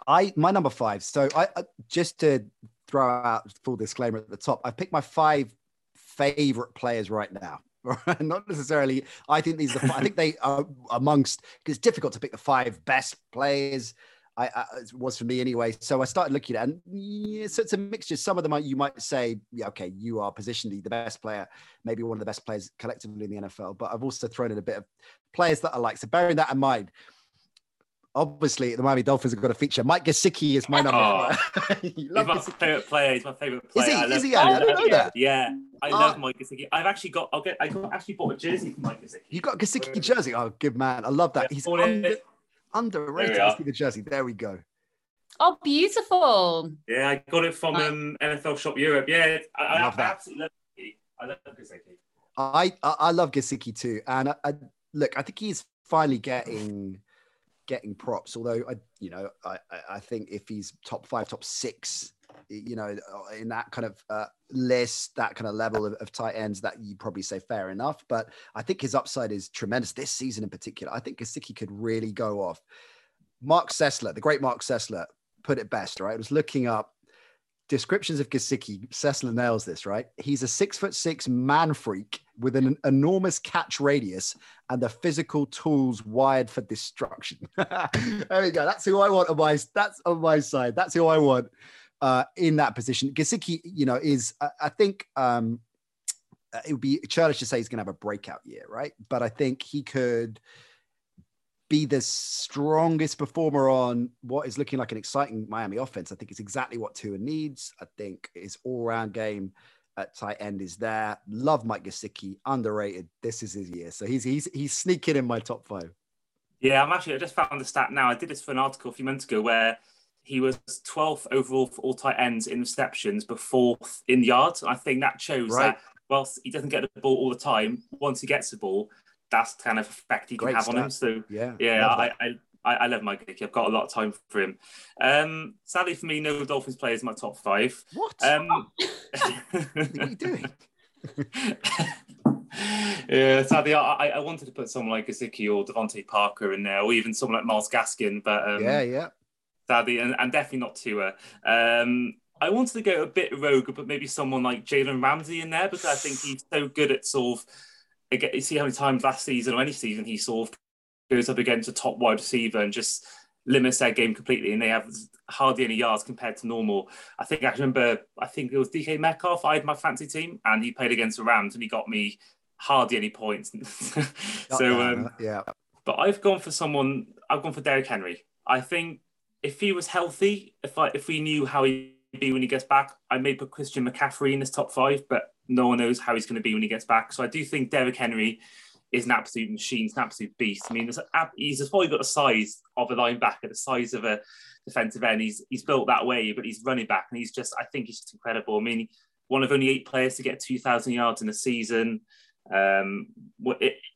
I my number five. So I, I just to throw out full disclaimer at the top. I picked my five favorite players right now. [laughs] not necessarily. I think these are. I think they are amongst it's difficult to pick the five best players. I, I, it was for me anyway. So I started looking at, and yeah, so it's a mixture. Some of them you might say, yeah, okay, you are positionally the best player, maybe one of the best players collectively in the NFL. But I've also thrown in a bit of players that I like. So bearing that in mind, obviously the Miami Dolphins have got a feature. Mike Gesicki is my number. Oh, [laughs] he's my Gesicki. favorite player. He's my favorite player. Is he? I is he? I didn't know that. Yeah, I uh, love Mike Gesicki. I've actually got. I'll get. I got, actually bought a jersey for Mike Gesicki. You got a Gesicki jersey? Oh, good man. I love that. Yeah, he's under, underrated. I see the jersey. There we go. Oh, beautiful. Yeah, I got it from um, NFL Shop Europe. Yeah, I, I, love I that. absolutely love Gesicki. I love Gesicki. I, I, I love Gesicki too, and I, I, look, I think he's finally getting getting props. Although I, you know, I, I think if he's top five, top six, you know, in that kind of uh, list, that kind of level of, of tight ends, that you probably say fair enough. But I think his upside is tremendous this season in particular. I think Gesicki could really go off. Marc Sessler, the great Marc Sessler, put it best. Right, I was looking up descriptions of Gesicki, Sessler nails this, right? He's a six foot six man freak with an enormous catch radius and the physical tools wired for destruction. [laughs] there we go. That's who I want on my that's on my side. That's who I want uh, in that position. Gesicki, you know, is I, I think um, it would be churlish to say he's going to have a breakout year, right? But I think he could be the strongest performer on what is looking like an exciting Miami offense. I think it's exactly what Tua needs. I think his all-round game at tight end is there. Love Mike Gesicki, underrated. This is his year, so he's he's he's sneaking in my top five. Yeah, I'm actually. I just found the stat now. I did this for an article a few months ago where he was 12th overall for all tight ends in receptions, but fourth in yards. I think that shows right. that whilst he doesn't get the ball all the time, once he gets the ball, that's the kind of effect he can Great have stat. on him. So yeah, yeah, I, I, I love Mike Gesicki. I've got a lot of time for him. Um, sadly for me, no Dolphins players in my top five. What? Um, [laughs] what are you doing? [laughs] yeah, sadly, I, I wanted to put someone like Gesicki or DeVante Parker in there, or even someone like Myles Gaskin, but um, yeah, yeah, sadly, and, and definitely not Tua. Um, I wanted to go a bit rogue, but maybe someone like Jalen Ramsey in there because I think he's so good at sort of again, you see how many times last season or any season he sort of goes up against a top wide receiver and just limits their game completely, and they have hardly any yards compared to normal. I think I remember, I think it was DK Metcalf. I had my fancy team, and he played against the Rams, and he got me hardly any points. [laughs] so, um, yeah. But I've gone for someone. I've gone for Derrick Henry. I think if he was healthy, if I, if we knew how he'd be when he gets back, I may put Christian McCaffrey in this top five, but no one knows how he's going to be when he gets back. So I do think Derrick Henry is an absolute machine, an absolute beast. I mean, he's probably got the size of a linebacker, the size of a defensive end. He's he's built that way, but he's running back, and he's just I think he's just incredible. I mean, one of only eight players to get two thousand yards in a season. Um,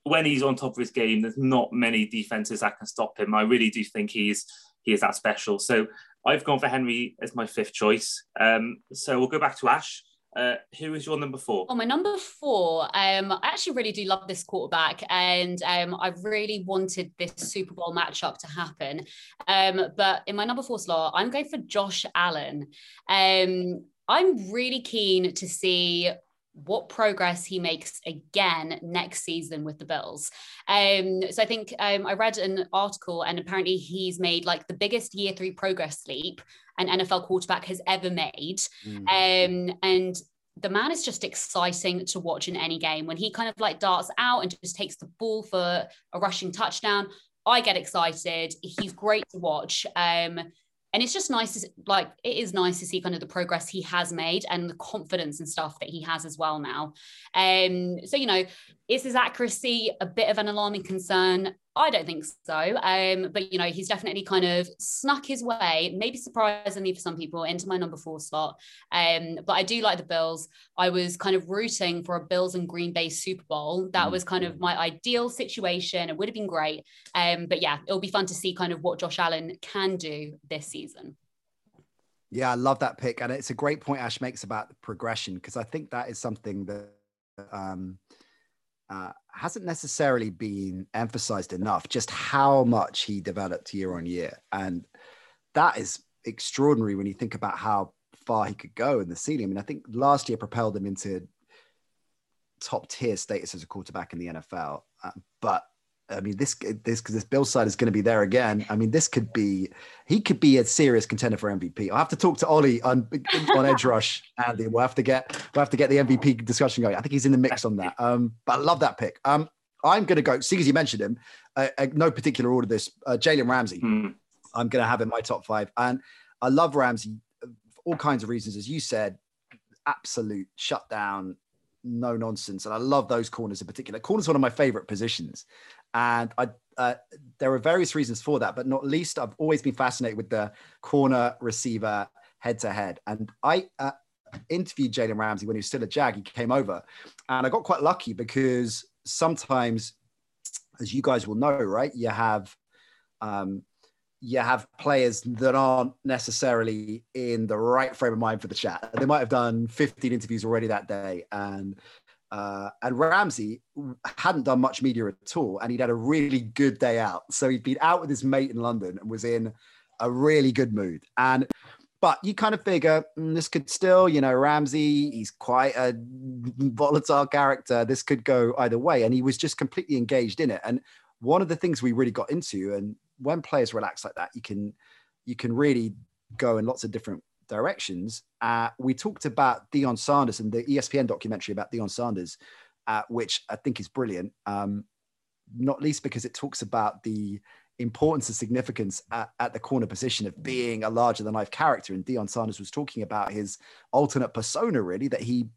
when he's on top of his game, there's not many defenses that can stop him. I really do think he's he is that special. So I've gone for Henry as my fifth choice. Um, so we'll go back to Ash. Uh, who is your number four? Oh, my number four. Um, I actually really do love this quarterback, and um, I really wanted this Super Bowl matchup to happen. Um, but in my number four slot, I'm going for Josh Allen. Um, I'm really keen to see what progress he makes again next season with the Bills. Um, so I think um, I read an article, and apparently he's made like the biggest year three progress leap an NFL quarterback has ever made. Mm. Um, and the man is just exciting to watch in any game when he kind of like darts out and just takes the ball for a rushing touchdown. I get excited. He's great to watch. Um, and it's just nice to, like it is nice to see kind of the progress he has made and the confidence and stuff that he has as well now. Um so you know is his accuracy a bit of an alarming concern I don't think so. Um, but you know, he's definitely kind of snuck his way, maybe surprisingly for some people, into my number four slot. Um, but I do like the Bills. I was kind of rooting for a Bills and Green Bay Super Bowl. That was kind of my ideal situation. It would have been great. Um, but yeah, it'll be fun to see kind of what Josh Allen can do this season. Yeah, I love that pick. And it's a great point Ash makes about progression, because I think that is something that um, uh, hasn't necessarily been emphasized enough just how much he developed year on year. And that is extraordinary when you think about how far he could go in the ceiling. I mean, I think last year propelled him into top tier status as a quarterback in the NFL. Uh, but I mean, this this because this Bill side is going to be there again. I mean, this could be he could be a serious contender for MVP. I'll have to talk to Ollie on on Edge Rush, Andy. We'll have to get we'll have to get the MVP discussion going. I think he's in the mix on that. Um, but I love that pick. Um, I'm going to go. Seeing as you mentioned him, uh, uh, no particular order. This uh, Jalen Ramsey. Mm. I'm going to have in my top five, and I love Ramsey for all kinds of reasons, as you said. Absolute shutdown, no nonsense. And I love those corners in particular. Corners one of my favorite positions. And I, uh, there are various reasons for that, but not least, I've always been fascinated with the corner receiver head to head. And I uh, interviewed Jalen Ramsey when he was still a Jag. He came over, and I got quite lucky because sometimes, as you guys will know, right, you have um, you have players that aren't necessarily in the right frame of mind for the chat. They might have done 15 interviews already that day, and uh, and Ramsey hadn't done much media at all, and he'd had a really good day out. So he'd been out with his mate in London and was in a really good mood. And but you kind of figure mm, this could still, you know, Ramsey, he's quite a volatile character. This could go either way. And he was just completely engaged in it. And one of the things we really got into, and when players relax like that, you can you can really go in lots of different directions. Uh, we talked about Deion Sanders and the ESPN documentary about Deion Sanders, uh, which I think is brilliant. Um, not least because it talks about the importance and significance at, at, the corner position of being a larger than life character. And Deion Sanders was talking about his alternate persona, really, that he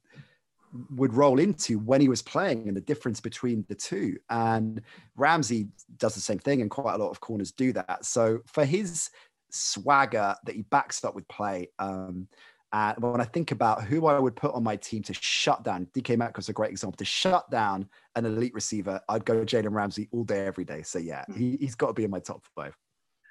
would roll into when he was playing and the difference between the two. And Ramsey does the same thing, and quite a lot of corners do that. So for his swagger that he backs up with play. Um, and when I think about who I would put on my team to shut down, DK Metcalf's a great example. To shut down an elite receiver, I'd go Jalen Ramsey all day, every day. So yeah, hmm. he, has got to be in my top five.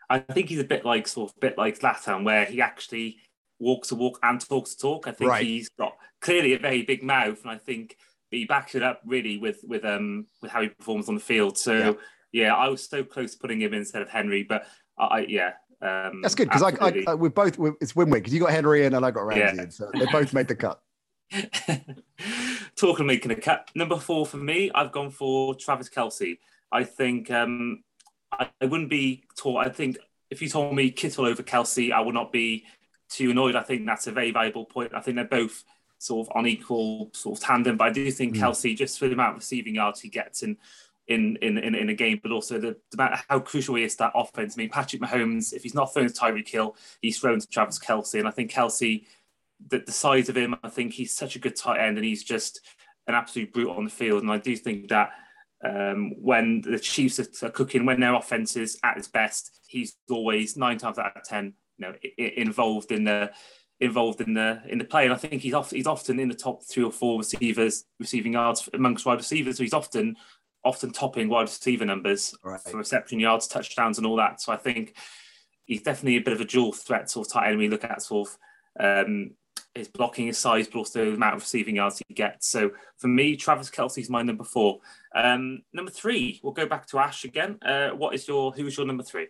I think he's a bit like sort of a bit like Zlatan, where he actually walks a walk and talks a talk. I think right. he's got clearly a very big mouth, and I think he backs it up really with with um with how he performs on the field. So yeah, yeah I was so close to putting him instead of Henry, but I yeah um, That's good because I, I, I, we both we, it's win win because you got Henry in and I got Ramsey yeah. in, so they both made the cut. [laughs] Talking of making a cut, number four for me, I've gone for Travis Kelce. I think um, I, I wouldn't be taught. I think if you told me Kittle over Kelce, I would not be too annoyed. I think that's a very valuable point. I think they're both sort of on equal sort of tandem, but I do think mm. Kelce, just for the amount of receiving yards he gets and in in in, in a game, but also the, the how crucial he is to that offense. I mean, Patrick Mahomes, if he's not throwing to Tyreek Hill, he's thrown to Travis Kelce, and I think Kelce, the, the size of him, I think he's such a good tight end, and he's just an absolute brute on the field. And I do think that um, when the Chiefs are, cooking, when their offense is at its best, he's always nine times out of ten, you know, involved in the involved in the in the play. And I think he's often he's often in the top three or four receivers receiving yards amongst wide receivers. So he's often often topping wide receiver numbers right. for reception yards, touchdowns, and all that. So I think he's definitely a bit of a dual threat sort of tight end. We look at sort of um, his blocking, his size, but also the amount of receiving yards he gets. So for me, Travis Kelce's my number four. Um, number three, we'll go back to Ash again. Uh, what is your who is your number three?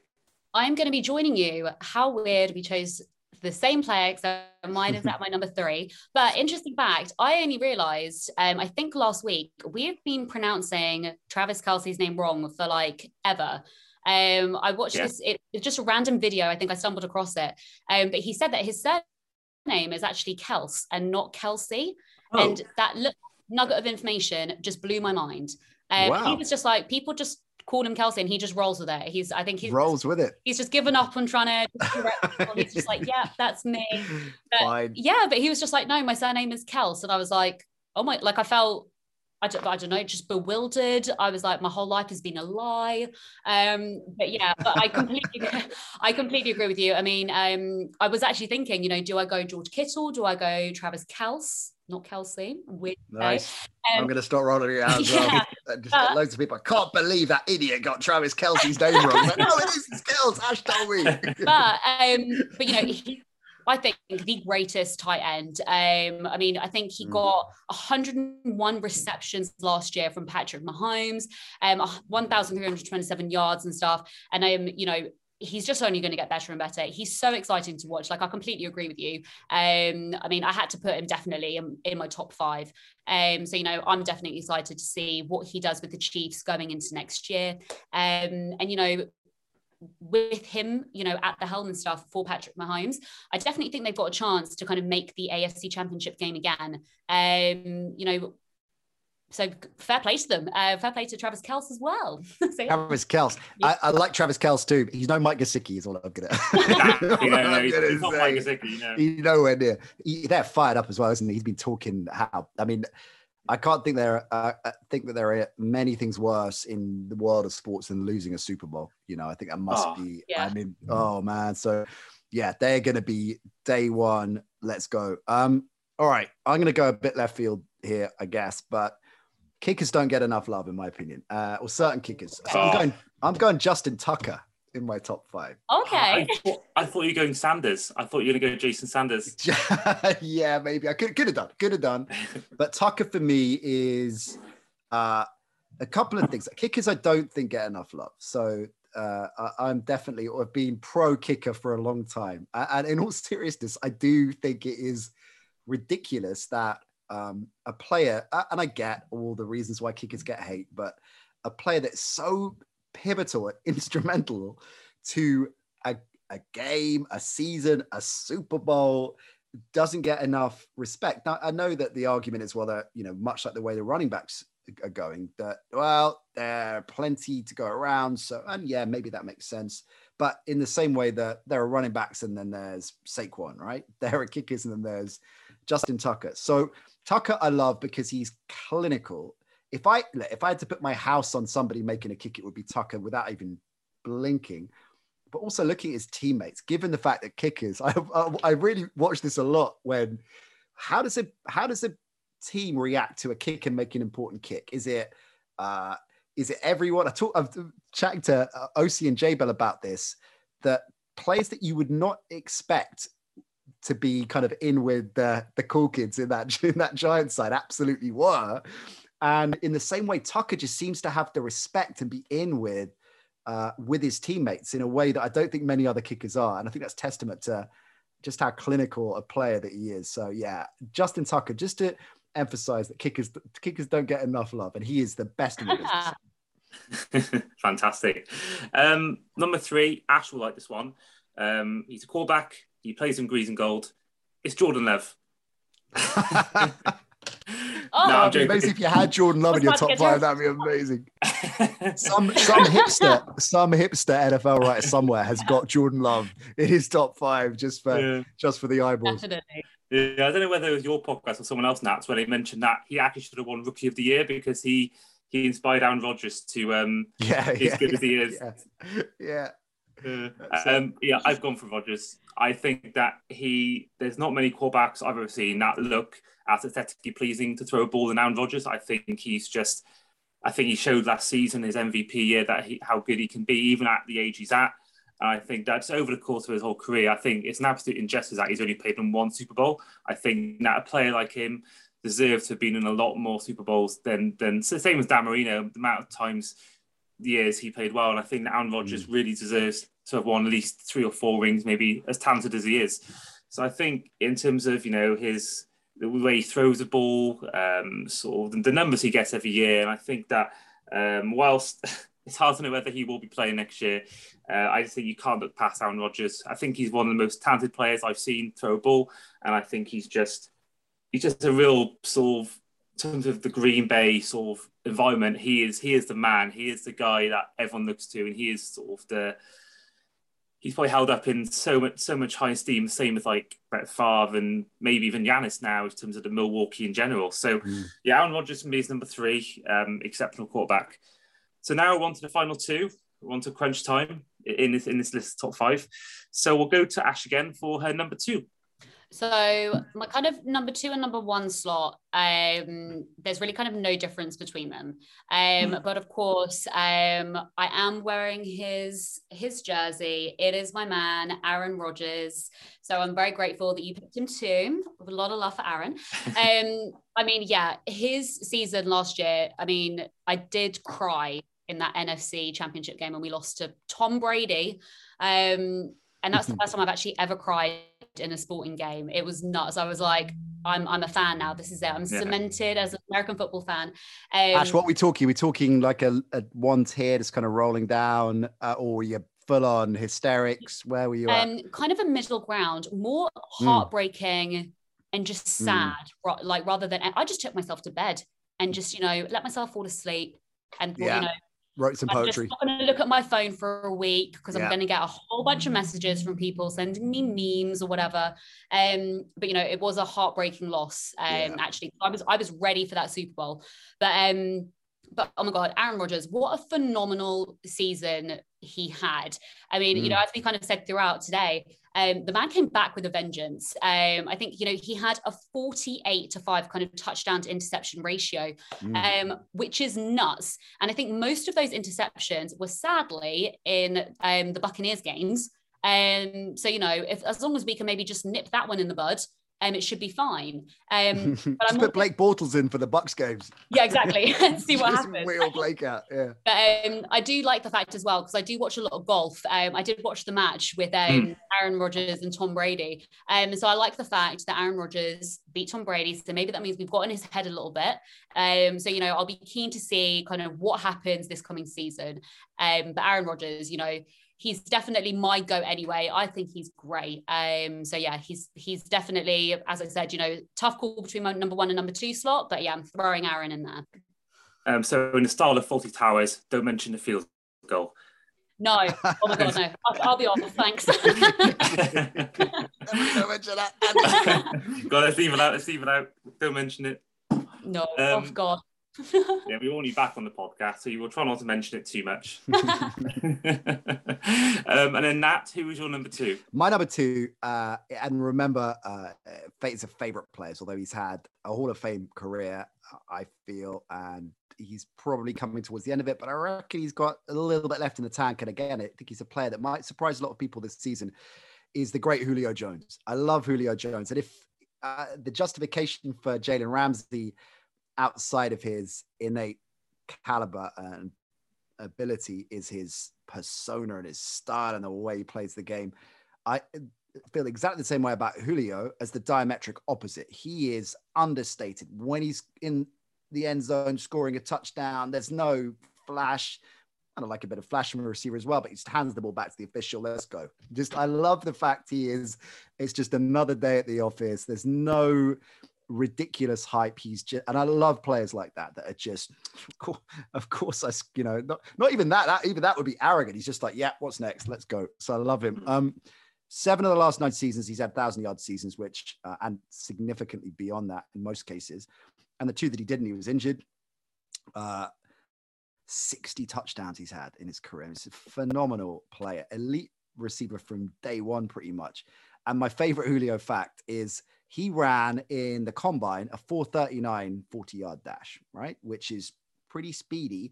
I'm going to be joining you. How weird we chose the same player, so mine is at my number three. But interesting fact, I only realized, um, I think last week, we've been pronouncing Travis Kelce's name wrong for like ever. Um, I watched yeah. this, it, it's just a random video. I think I stumbled across it. Um, but he said that his surname is actually Kels and not Kelsey. Oh. And that look, nugget of information just blew my mind. Um, wow. He was just like, people just call him Kelsey and he just rolls with it. He's, I think he rolls with it. He's just given up on trying to [laughs] He's just like, yeah, that's me. But, Fine. Yeah, but he was just like, no, my surname is Kels. And I was like, oh my, like I felt I don't, I don't know, just bewildered. I was like, my whole life has been a lie. Um, but yeah, but I completely, [laughs] I completely agree with you. I mean, um, I was actually thinking, you know, do I go George Kittle? Do I go Travis Kels? Not Kelsey. With, nice. Um, I'm going to start rolling it out as well. [laughs] Yeah, just uh, loads of people. I can't believe that idiot got Travis Kelce's name wrong. Like, no, it is. It's Kels. Ash told me. but, um, but you know, he, I think the greatest tight end. Um, I mean, I think he mm. got 101 receptions last year from Patrick Mahomes, um, 1,327 yards and stuff. And I'm, um, you know, he's just only going to get better and better. He's so exciting to watch. Like I completely agree with you. Um, I mean, I had to put him definitely in, in my top five. Um, so you know, I'm definitely excited to see what he does with the Chiefs going into next year. Um, and you know, with him, you know, at the helm and stuff for Patrick Mahomes, I definitely think they've got a chance to kind of make the AFC Championship game again. Um, you know, so fair play to them. Uh, fair play to Travis Kelce as well. [laughs] so, yeah. Travis Kelce. I, I, like Travis Kelce too. He's no Mike Gesicki, is all I'm gonna. [laughs] [laughs] you know, no, he's, he's not Mike Gesicki. You. He's nowhere near. He, they're fired up as well, isn't he? He's been talking how. I mean, I can't think there. Uh, I think that there are many things worse in the world of sports than losing a Super Bowl. You know, I think that must oh, be. Yeah. I mean, oh man. So, yeah, they're going to be day one. Let's go. Um, all right, I'm going to go a bit left field here, I guess, but kickers don't get enough love, in my opinion, uh, or certain kickers. So oh. I'm going. I'm going Justin Tucker in my top five. Okay. I thought, I thought you were going Sanders. I thought you were going to go Jason Sanders. [laughs] yeah, maybe I could could have done. Could have done. [laughs] but Tucker for me is uh, a couple of things. Kickers I don't think get enough love. So uh, I, am definitely or have been pro kicker for a long time. And in all [laughs] seriousness, I do think it is ridiculous that um, a player, and I get all the reasons why kickers get hate, but a player that's so pivotal, [laughs] instrumental to a, a game, a season, a Super Bowl doesn't get enough respect. Now, I know that the argument is, well, that, you know, much like the way the running backs are going, that, well, there are plenty to go around. So, and yeah, maybe that makes sense. But in the same way that there are running backs and then there's Saquon, right? [laughs] There are kickers and then there's Justin Tucker. So, Tucker, I love because he's clinical if I if I had to put my house on somebody making a kick, it would be Tucker without even blinking. But also looking at his teammates, given the fact that kickers, [laughs] I, I, I really watch this a lot. When how does it how does a team react to a kick and make an important kick? Is it uh, is it everyone? I talk, I've chatting to uh, Osi and J Bell about this. That players that you would not expect to be kind of in with the the cool kids in that [laughs] in that giant side absolutely were and in the same way, Tucker just seems to have the respect and be in with uh, with his teammates in a way that I don't think many other kickers are. And I think that's testament to just how clinical a player that he is. So yeah, Justin Tucker, just to emphasize that kickers kickers don't get enough love, and he is the best in the business. [laughs] [laughs] Fantastic. Um, number three, Ash will like this one. Um, he's a quarterback. He plays in greens and gold. It's Jordan Lev. Oh, [laughs] no, I'm Amazing if you had Jordan Love in your top five, that'd be amazing. [laughs] some some hipster, some hipster NFL writer somewhere has got Jordan Love in his top five just for yeah. just for the eyeballs. Definitely. Yeah, I don't know whether it was your podcast or someone else, Nats, where they mentioned that he actually should have won Rookie of the Year because he he inspired Aaron Rodgers to um yeah, yeah, good yeah, as he is. Yeah. yeah. Uh, um, yeah, I've gone for Rodgers. I think that he there's not many quarterbacks I've ever seen that look as aesthetically pleasing to throw a ball than Aaron Rodgers. I think he's just I think he showed last season his MVP year that he, how good he can be even at the age he's at. And I think that's over the course of his whole career. I think it's an absolute injustice that he's only played in one Super Bowl. I think that a player like him deserves to have been in a lot more Super Bowls than than same as Dan Marino. The amount of times years he played well, and I think that Aaron Rodgers mm. really deserves to have won at least three or four rings, maybe as talented as he is. So I think in terms of you know his the way he throws the ball, um, sort of the numbers he gets every year, and I think that um, whilst [laughs] it's hard to know whether he will be playing next year, uh, I just think you can't look past Aaron Rodgers. I think he's one of the most talented players I've seen throw a ball, and I think he's just he's just a real sort of in terms of the Green Bay sort of environment. He is he is the man. He is the guy that everyone looks to, and he is sort of the he's probably held up in so much so much high esteem, same as like Brett Favre and maybe even Giannis now in terms of the Milwaukee in general. So mm. yeah, Aaron Rodgers for me is number three, um, exceptional quarterback. So now on to the final two. We On to crunch time in this in this list top five. So we'll go to Ash again for her number two. So my kind of number two and number one slot, um, there's really kind of no difference between them. Um, mm. But of course, um, I am wearing his his jersey. It is my man, Aaron Rodgers. So I'm very grateful that you picked him too. A lot of love for Aaron. Um, [laughs] I mean, yeah, his season last year. I mean, I did cry in that NFC Championship game when we lost to Tom Brady. Um, and that's the [laughs] first time I've actually ever cried in a sporting game. It was nuts. I was like, I'm I'm a fan now. This is it. I'm yeah. cemented as an American football fan. Um, Ash, what are we talking? Are we talking like a, a one tear just kind of rolling down, uh, or you're full on hysterics? Where were you um, at? Kind of a middle ground, more hmm. heartbreaking mm. and just hmm. sad. Mm. Like rather than I just took myself to bed and just you know let myself fall asleep and thought, yeah. you know wrote some poetry. I'm just not going to look at my phone for a week because yeah. I'm going to get a whole bunch of messages from people sending me memes or whatever. Um, but you know, it was a heartbreaking loss. Um, yeah. actually, I was I was ready for that Super Bowl, but um, but oh my god, Aaron Rodgers, what a phenomenal season he had. I mean, mm. you know, as we kind of said throughout today, um, the man came back with a vengeance. Um, I think, you know, he had a 48 to 5 kind of touchdown to interception ratio, mm. um, which is nuts. And I think most of those interceptions were sadly in um, the Buccaneers games. Um, so, you know, if as long as we can maybe just nip that one in the bud, um, it should be fine. [laughs] Um, but I'm put Blake Bortles in for the Bucs games. Yeah, exactly. [laughs] [laughs] See what happens. Wheel Blake out. Yeah. But um, I do like the fact as well because I do watch a lot of golf. Um, I did watch the match with um, mm. Aaron Rodgers and Tom Brady. Um, so I like the fact that Aaron Rodgers beat Tom Brady. So maybe that means we've got in his head a little bit. Um, so you know, I'll be keen to see kind of what happens this coming season. Um, but Aaron Rodgers, you know, he's definitely my go anyway. I think he's great. Um, so yeah, he's he's definitely, as I said, you know, tough call between my number one and number two slot. But yeah, I'm throwing Aaron in there. Um, so in the style of Fawlty Towers, don't mention the field goal. No, oh my god, no. [laughs] I'll, I'll be honest. Thanks. [laughs] don't mention that. [laughs] God, let's leave it out. Let's leave it out. Don't mention it. No, um, oh God [laughs] yeah, we want you back on the podcast, so you will try not to mention it too much. [laughs] [laughs] um, and then Nat, who was your number two? My number two, uh, and remember, uh, Fate's a favorite players, although he's had a Hall of Fame career, I feel, and he's probably coming towards the end of it, but I reckon he's got a little bit left in the tank. And again, I think he's a player that might surprise a lot of people this season. Is the great Julio Jones. I love Julio Jones, and if uh, the justification for Jalen Ramsey outside of his innate caliber and ability is his persona and his style and the way he plays the game. I feel exactly the same way about Julio as the diametric opposite. He is understated when he's in the end zone scoring a touchdown. There's no flash. I don't like a bit of flash from a receiver as well, but he just hands the ball back to the official. Let's go. Just I love the fact he is. It's just another day at the office. There's no ridiculous hype. He's just, and I love players like that that are just, of course, I, you know, not, not even that, that, even that would be arrogant. He's just like, yeah, what's next? Let's go. So I love him. Um, seven of the last nine seasons, he's had thousand yard seasons, which, uh, and significantly beyond that in most cases. And the two that he didn't, he was injured. Uh, 60 touchdowns he's had in his career. He's a phenomenal player, elite receiver from day one, pretty much. And my favorite Julio fact is he ran in the combine a 439 40 yard dash, right? Which is pretty speedy.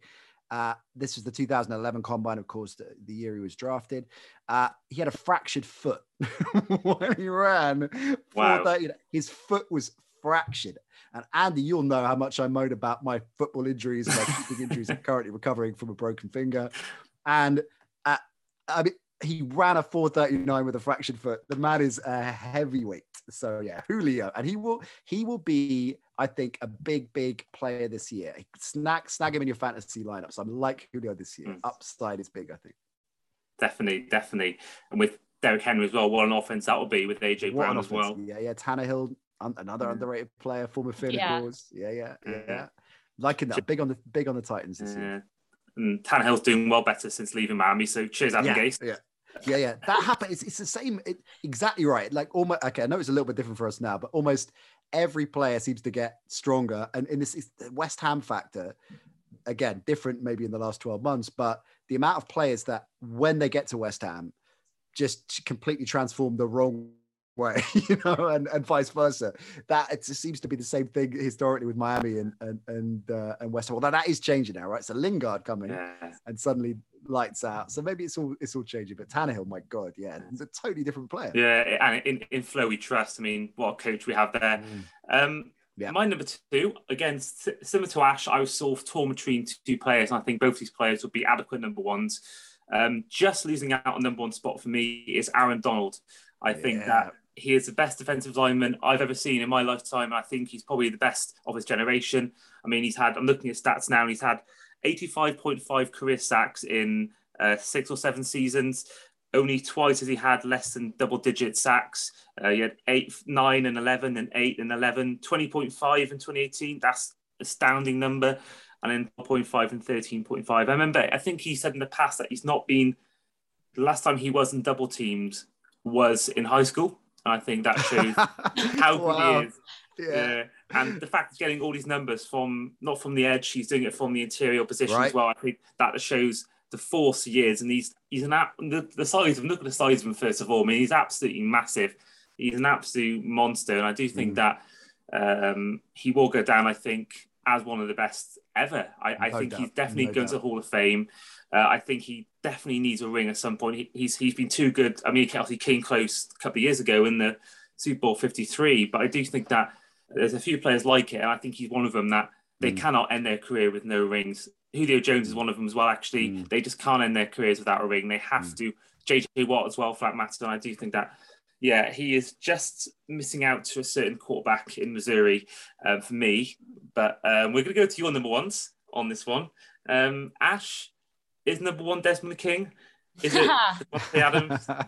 Uh, this was the 2011 combine, of course, the, the year he was drafted. Uh, he had a fractured foot [laughs] when he ran. Wow. His foot was fractured. And Andy, you'll know how much I moan about my football injuries, my injuries. [laughs] I'm currently recovering from a broken finger. And uh, I mean, he ran a 439 with a fractured foot. The man is a heavyweight. So yeah, Julio, and he will he will be, I think, a big big player this year. Snag snag him in your fantasy lineups. I'm like Julio this year. Mm. Upside is big, I think. Definitely, definitely, and with Derrick Henry as well. What an offense that will be with AJ what Brown as well. Yeah, yeah. Tannehill, another mm. underrated player, former Philly yeah. Yeah, yeah, yeah. yeah. Liking that. Big on the big on the Titans this yeah. year. And Tannehill's doing well better since leaving Miami. So cheers, Adam yeah, Gase. Yeah. Yeah, yeah, that happened. It's, it's the same. It, exactly right. Like almost. Okay, I know it's a little bit different for us now, but almost every player seems to get stronger. And in this West Ham factor, again, different maybe in the last twelve months, but the amount of players that when they get to West Ham, just completely transform the wrong way, [laughs] you know, and, and vice versa. That it seems to be the same thing historically with Miami and and and, uh, and West Ham. Although that is changing now, right? So Lingard coming yeah. and suddenly lights out. So maybe it's all it's all changing. But Tannehill, my God, yeah, he's a totally different player. Yeah, and in, in Flo we trust. I mean, what a coach we have there. Mm. Um, yeah. My number two, again, similar to Ash, I was sort of torn between two players, and I think both these players would be adequate number ones. Um, just losing out on number one spot for me is Aaron Donald. I think that he is the best defensive lineman I've ever seen in my lifetime. I think he's probably the best of his generation. I mean, he's had, I'm looking at stats now, and he's had 85.5 career sacks in uh, six or seven seasons. Only twice has he had less than double digit sacks. Uh, he had 8, 9 and 11 and 8 and 11, 20.5 in 2018. That's astounding number. And then 0.5 and 13.5. I remember, I think he said in the past that he's not been, the last time he wasn't double teamed was in high school. And I think that shows [laughs] how good wow. he is. Yeah. yeah. And the fact he's getting all these numbers from not from the edge, he's doing it from the interior position right. as well. I think that shows the force he is. And he's he's an the, the size of look at the size of him first of all. I mean, he's absolutely massive. He's an absolute monster. And I do think mm. that um, he will go down, I think, as one of the best ever. I, I think doubt. he's definitely no going doubt. to Hall of Fame. Uh, I think he definitely needs a ring at some point. He, he's he's been too good. I mean, he came close a couple of years ago in the Super Bowl 53, but I do think that there's a few players like it, and I think he's one of them that they mm. cannot end their career with no rings. Julio Jones is one of them as well. Actually, mm. they just can't end their careers without a ring. They have mm. to. JJ Watt as well, for that matter. And I do think that, yeah, he is just missing out to a certain quarterback in Missouri um, for me. But um, we're going to go to your number ones on this one. Um, Ash is number one Desmond King. Is it [laughs] Adams? [laughs]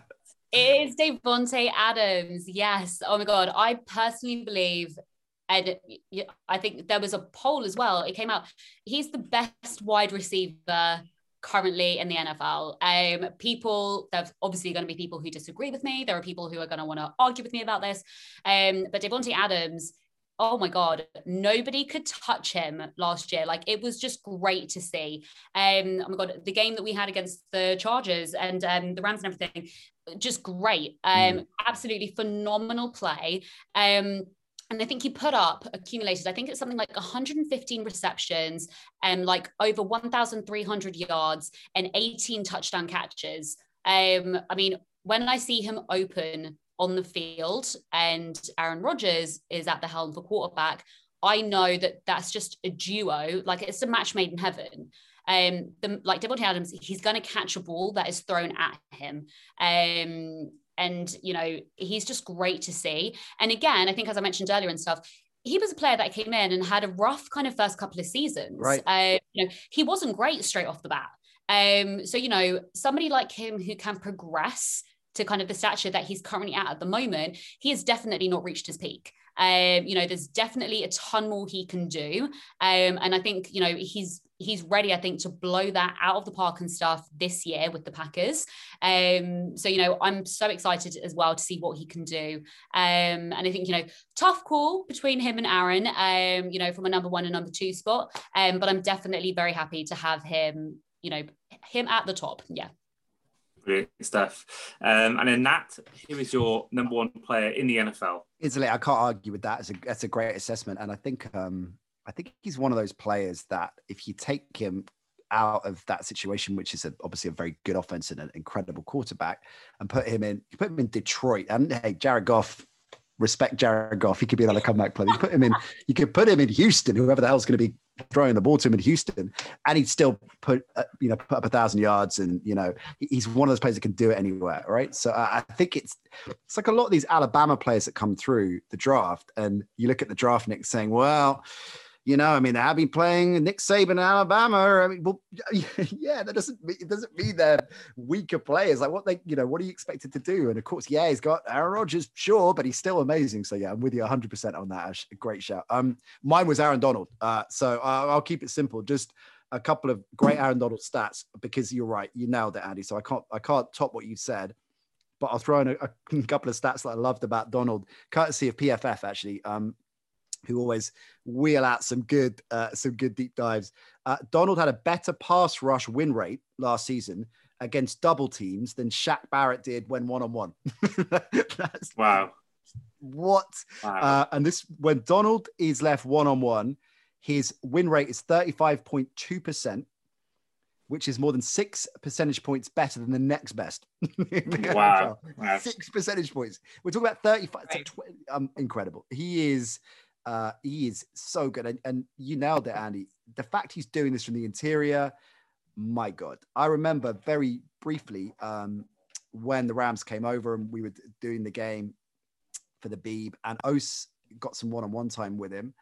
It is Davante Adams. Yes. Oh my God. I personally believe, and I think there was a poll as well. It came out. He's the best wide receiver currently in the NFL. Um, people, there's obviously going to be people who disagree with me. There are people who are going to want to argue with me about this. Um, but Davante Adams oh my god nobody could touch him last year like it was just great to see um oh my god the game that we had against the chargers and um, the rams and everything just great um mm. absolutely phenomenal play um and I think he put up accumulated, I think it's something like 115 receptions and like over 1,300 yards and 18 touchdown catches. Um, I mean, when I see him open on the field and Aaron Rodgers is at the helm for quarterback, I know that that's just a duo, like it's a match made in heaven. Um, the, like Davante Adams, he's going to catch a ball that is thrown at him. Um, and you know he's just great to see. And again, I think as I mentioned earlier and stuff, he was a player that came in and had a rough kind of first couple of seasons. Right. Uh, you know, he wasn't great straight off the bat. Um, so you know, somebody like him who can progress to kind of the stature that he's currently at at the moment, he has definitely not reached his peak. Um, you know, there's definitely a ton more he can do. Um, and I think, you know, he's he's ready, I think, to blow that out of the park and stuff this year with the Packers. Um, so, you know, I'm so excited as well to see what he can do. Um, and I think, you know, tough call between him and Aaron, um, you know, from a number one and number two spot. Um, but I'm definitely very happy to have him, you know, him at the top. Yeah. Stuff. Um, and then Nat, who is your number one player in the NFL? Easily, I can't argue with that. It's a, that's a great assessment. And I think um, I think he's one of those players that if you take him out of that situation, which is a, obviously a very good offense and an incredible quarterback, and put him in, put him in Detroit, and hey, Jared Goff respect Jared Goff. He could be another comeback player. You put him in. You could put him in Houston. Whoever the hell's going to be throwing the ball to him in Houston, and he'd still put uh, you know put up a thousand yards. And you know he's one of those players that can do it anywhere, right? So I, I think it's it's like a lot of these Alabama players that come through the draft, and you look at the draft, Nick, saying, well you know, I mean, they have been playing Nick Saban in Alabama. I mean, well, [laughs] yeah, that doesn't it doesn't mean they're weaker players. Like what they, you know, what are you expected to do? And of course, yeah, he's got Aaron Rodgers, sure, but he's still amazing. So yeah, I'm with you 100 percent on that. Ash. Great shout. Um, mine was Aaron Donald. Uh, so uh, I'll keep it simple. Just a couple of great Aaron Donald stats because you're right, you nailed it, Andy. So I can't I can't top what you said but I'll throw in a, a, couple of stats that I loved about Donald, courtesy of PFF actually. Um, who always wheel out some good uh, some good deep dives. Uh, Donald had a better pass rush win rate last season against double teams than Shaq Barrett did when one on one. Wow. What? Wow. Uh, and this when Donald is left one on one, his win rate is thirty five point two percent. Which is more than six percentage points better than the next best. [laughs] wow. wow. Six percentage points. We're talking about 35. Right. um, incredible. He is uh, he is so good. And, and you nailed it, Andy. The fact he's doing this from the interior, my God. I remember very briefly um, when the Rams came over and we were doing the game for the Beeb, and Osi got some one on one time with him.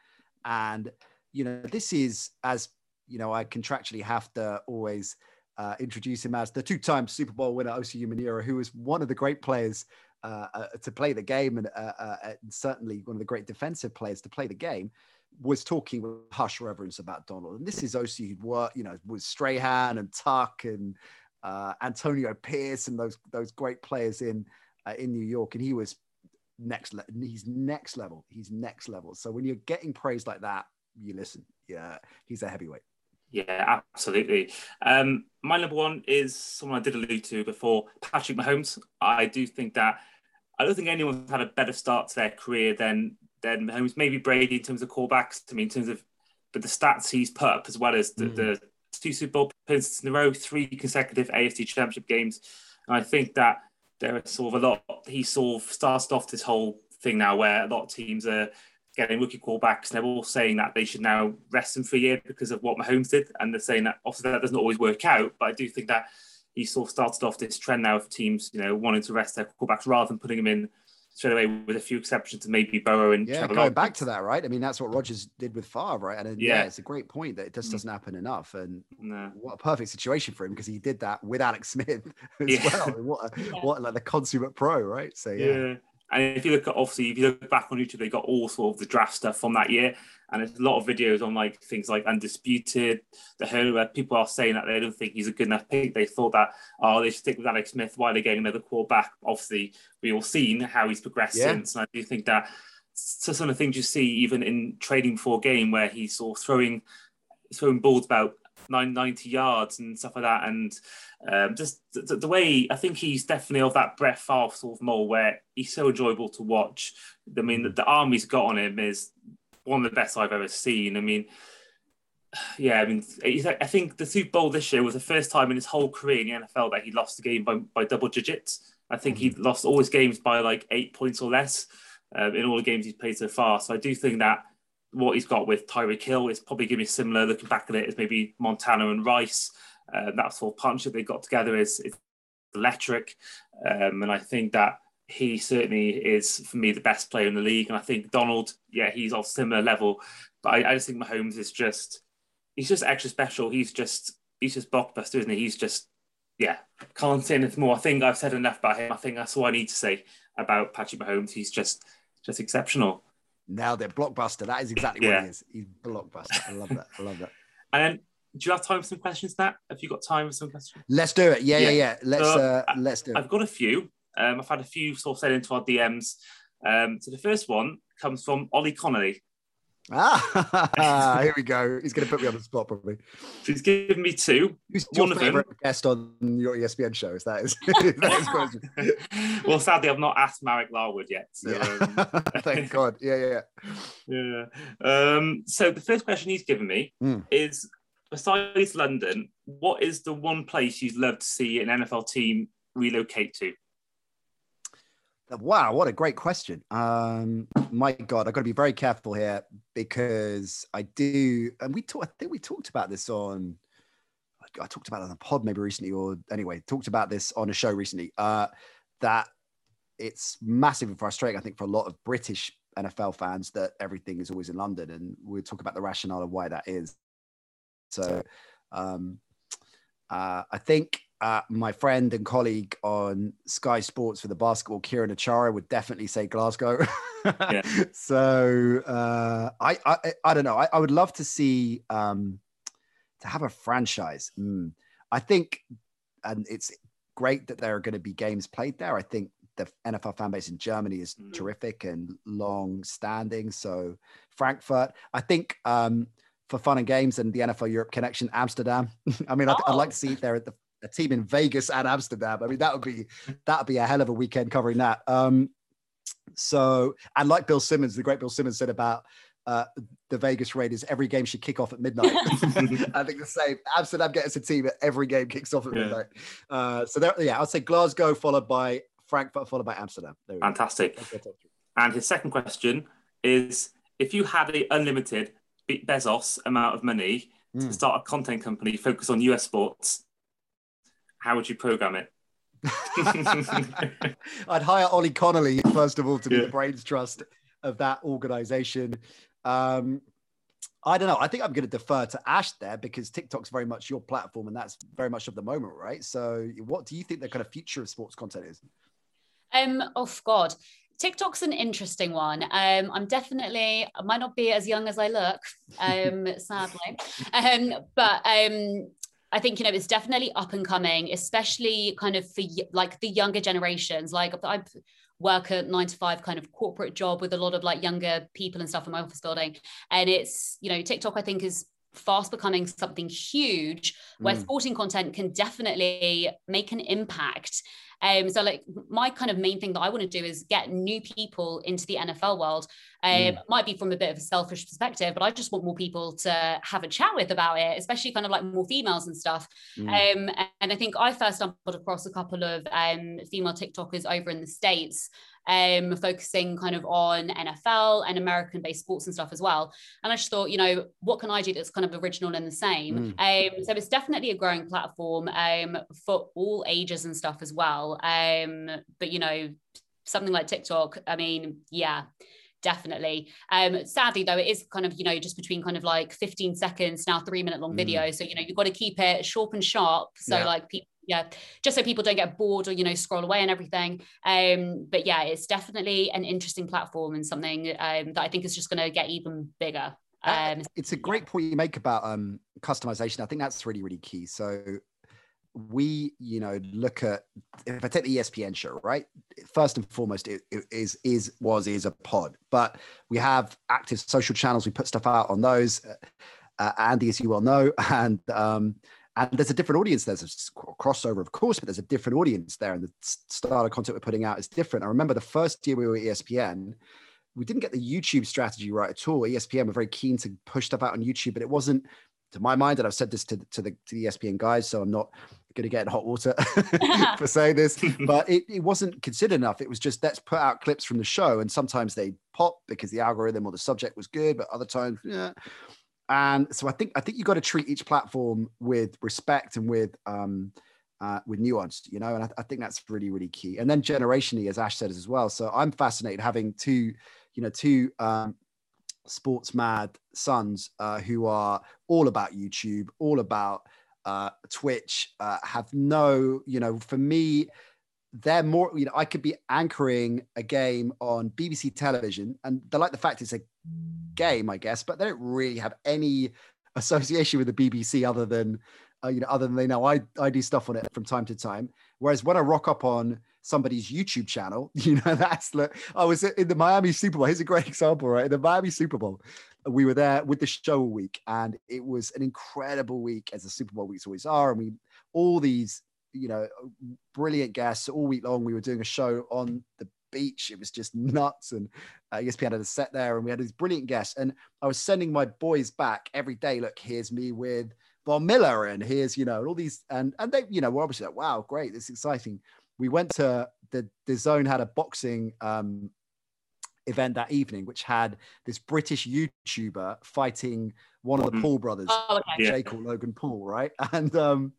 And, you know, this is as, you know, I contractually have to always uh, introduce him as the two time Super Bowl winner, Osi Umenyiora, who was one of the great players uh, uh, to play the game and, uh, uh, and, certainly one of the great defensive players to play the game was talking with hush reverence about Donald. And this is Osi who'd worked, you know, with Strahan and Tuck and Antonio Pierce and those those great players in in New York. And he was next level. He's next level. He's next level. So when you're getting praise like that, you listen. Yeah, he's a heavyweight. Yeah, absolutely. Um, my number one is someone I did allude to before, Patrick Mahomes. I do think that I don't think anyone's had a better start to their career than than Mahomes. Maybe Brady in terms of callbacks. I mean, in terms of but the stats he's put up as well as the, mm. the two Super Bowl appearances in a row, three consecutive AFC Championship games, and I think that there is sort of a lot. He sort of started off this whole thing now where a lot of teams are getting rookie quarterbacks. They're all saying that they should now rest him for a year because of what Mahomes did, and they're saying that obviously that doesn't always work out. But I do think that he sort of started off this trend now of teams, you know, wanting to rest their quarterbacks rather than putting them in straight away, with a few exceptions to maybe Burrow and yeah, going back to that, right? I mean, that's what Rodgers did with Favre, right? And yeah. yeah. it's a great point that it just mm. doesn't happen enough. And no. what a perfect situation for him because he did that with Alex Smith [laughs] as yeah. well. what, a, what like the consummate pro, right? So yeah. And if you look at obviously, if you look back on YouTube, they got all sort of the draft stuff from that year, and there's a lot of videos on like things like undisputed, the who where people are saying that they don't think he's a good enough pick. They thought that oh they should stick with Alex Smith. Why are they getting another quarterback? Obviously, we all seen how he's progressed yeah. since, and I do think that so some of the things you see even in trading for game where he's sort of throwing throwing balls about 990 yards and stuff like that. And um, just the, the, way I think he's definitely of that Brett Favre sort of mold where he's so enjoyable to watch. I mean, the, the arm he's got on him is one of the best I've ever seen. I mean, [sighs] yeah, I mean, I think the Super Bowl this year was the first time in his whole career in the NFL that he lost the game by, by double digits. I think he mm-hmm. lost all his games by like eight points or less um, in all the games he's played so far. So I do think that what he's got with Tyreek Hill is probably going to be similar. Looking back at it, as maybe Montana and Rice. Uh, that sort of partnership they got together is, is electric, um, and I think that he certainly is for me the best player in the league. And I think Donald, yeah, he's on similar level, but I, I just think Mahomes is just he's just extra special. He's just he's just blockbuster, isn't he? He's just yeah, can't say anything more. I think I've said enough about him. I think that's all I need to say about Patrick Mahomes. He's just just exceptional. Now they're blockbuster. That is exactly yeah. what he is. He's blockbuster. I love that. I love that. [laughs] And then, do you have time for some questions, Nat? Have you got time for some questions? Let's do it. Yeah, yeah, yeah. yeah. Let's so, uh, let's do it. I've got a few. Um, I've had a few sort of sent into our DMs. Um, so the first one comes from Ollie Connolly. Ah, [laughs] here we go. He's going to put me on the spot, probably. He's given me two. Who's your One favorite them... guest on your ESPN show? Is that is, [laughs] that is question? [laughs] well, sadly, I've not asked Marek Larwood yet. So, yeah. um... Thank God. Yeah, yeah, yeah. yeah. Um, so the first question he's given me mm. is: besides London, what is the one place you'd love to see an NFL team relocate to? Wow, what a great question. Um, my God, I've got to be very careful here because I do, and we talked. I think we talked about this on. I talked about it on a pod maybe recently, or anyway, talked about this on a show recently. Uh, that it's massively frustrating, I think, for a lot of British NFL fans that everything is always in London, and we'll talk about the rationale of why that is. So, um, uh, I think uh, my friend and colleague on Sky Sports for the basketball, Kieron Achara, would definitely say Glasgow. yeah. [laughs] So uh, I, I, I don't know. I, I would love to see um, to have a franchise. Mm. I think, and it's great that there are going to be games played there. I think the NFL fan base in Germany is mm. terrific and long standing. So Frankfurt, I think. Um, for fun and games and the NFL Europe connection, Amsterdam. [laughs] I mean, I'd, oh. I'd like to see it there at the a team in Vegas and Amsterdam. I mean, that would be that would be a hell of a weekend covering that. Um, so, and like Bill Simmons, the great Bill Simmons said about uh, the Vegas Raiders, every game should kick off at midnight. [laughs] [laughs] I think the same. Amsterdam gets a team that every game kicks off at yeah. midnight. Uh, so there, yeah, I'd say Glasgow followed by Frankfurt followed by Amsterdam. Fantastic. And his second question is: If you had a unlimited Bezos amount of money mm. to hmm. start a content company focused on US sports, how would you program it? [laughs] I'd hire Ollie Connolly first of all to be yeah. the brains trust of that organization. Um, I don't know. I think I'm going to defer to Ash there because TikTok's very much your platform, and that's very much of the moment, right? So, what do you think the kind of future of sports content is? Um, oh God, TikTok's an interesting one. Um, I'm definitely I might not be as young as I look, um, [laughs] sadly, um, but um, I think you know it's definitely up and coming, especially kind of for like the younger generations. Like I work a nine to five kind of corporate job with a lot of like younger people and stuff in my office building, and it's you know TikTok I think is fast becoming something huge where mm. sporting content can definitely make an impact um, so like my kind of main thing that I want to do is get new people into the NFL world. Um, mm. Might be from a bit of a selfish perspective, but I just want more people to have a chat with about it, especially kind of like more females and stuff. Mm. Um, and I think I first stumbled across a couple of um, female TikTokers over in the States um, focusing kind of on NFL and American based sports and stuff as well. And I just thought, you know, what can I do that's kind of original and the same? Mm. Um, so it's definitely a growing platform um, for all ages and stuff as well. Um, but, you know, something like TikTok, I mean, yeah definitely um sadly though it is kind of you know just between kind of like 15 seconds now three minute long mm. video so you know you've got to keep it short and sharp so yeah. like people yeah, just so people don't get bored or you know scroll away and everything. Um, but yeah, it's definitely an interesting platform and something um, that I think is just going to get even bigger. Um, it's a great point you make about um, customization. I think that's really really key. So we you know look at if i take the espn show right first and foremost it, it is is was is a pod but we have active social channels we put stuff out on those uh, andy as you well know [laughs] and um and there's a different audience. There's a crossover, of course, but there's a different audience there, and the style of content we're putting out is different. I remember the first year we were at ESPN, we didn't get the YouTube strategy right at all. ESPN were very keen to push stuff out on YouTube, but it wasn't, to my mind, and I've said this to, to the to the ESPN guys, so I'm not going to get in hot water [laughs] [laughs] for saying this, [laughs] but it, it wasn't considered enough. It was just let's put out clips from the show, and sometimes they pop because the algorithm or the subject was good, but other times, yeah. And so I think I think you got to treat each platform with respect and with um, uh, with nuance, you know, and I, I, think that's really really key. And then generationally, as Ash said as well. So I'm fascinated having two, you know, two um, sports mad sons uh, who are all about YouTube, all about uh, Twitch. Uh, have no, you know, for me, they're more, you know, I could be anchoring a game on BBC television, and they like the fact it's a game, I guess, but they don't really have any association with the BBC other than, uh, you know, other than they know I, I do stuff on it from time to time. Whereas when I rock up on somebody's YouTube channel, [laughs] you know, that's like, I was in the Miami Super Bowl. Here's a great example, right? In the Miami Super Bowl, we were there with the show week, and it was an incredible week, as the Super Bowl weeks always are. And we, all these you know, brilliant guests all week long. We were doing a show on the beach. It was just nuts. And uh, ESPN had a set there, and we had these brilliant guests. And I was sending my boys back every day. Look, here's me with Von Miller, and here's you know all these, and and they, you know, we were obviously like, wow, great, this is exciting. we went to the the zone had a boxing um, event that evening, which had this British YouTuber fighting one of the mm. Paul brothers, oh, okay. Jake yeah. Logan Paul, right? [laughs] And um,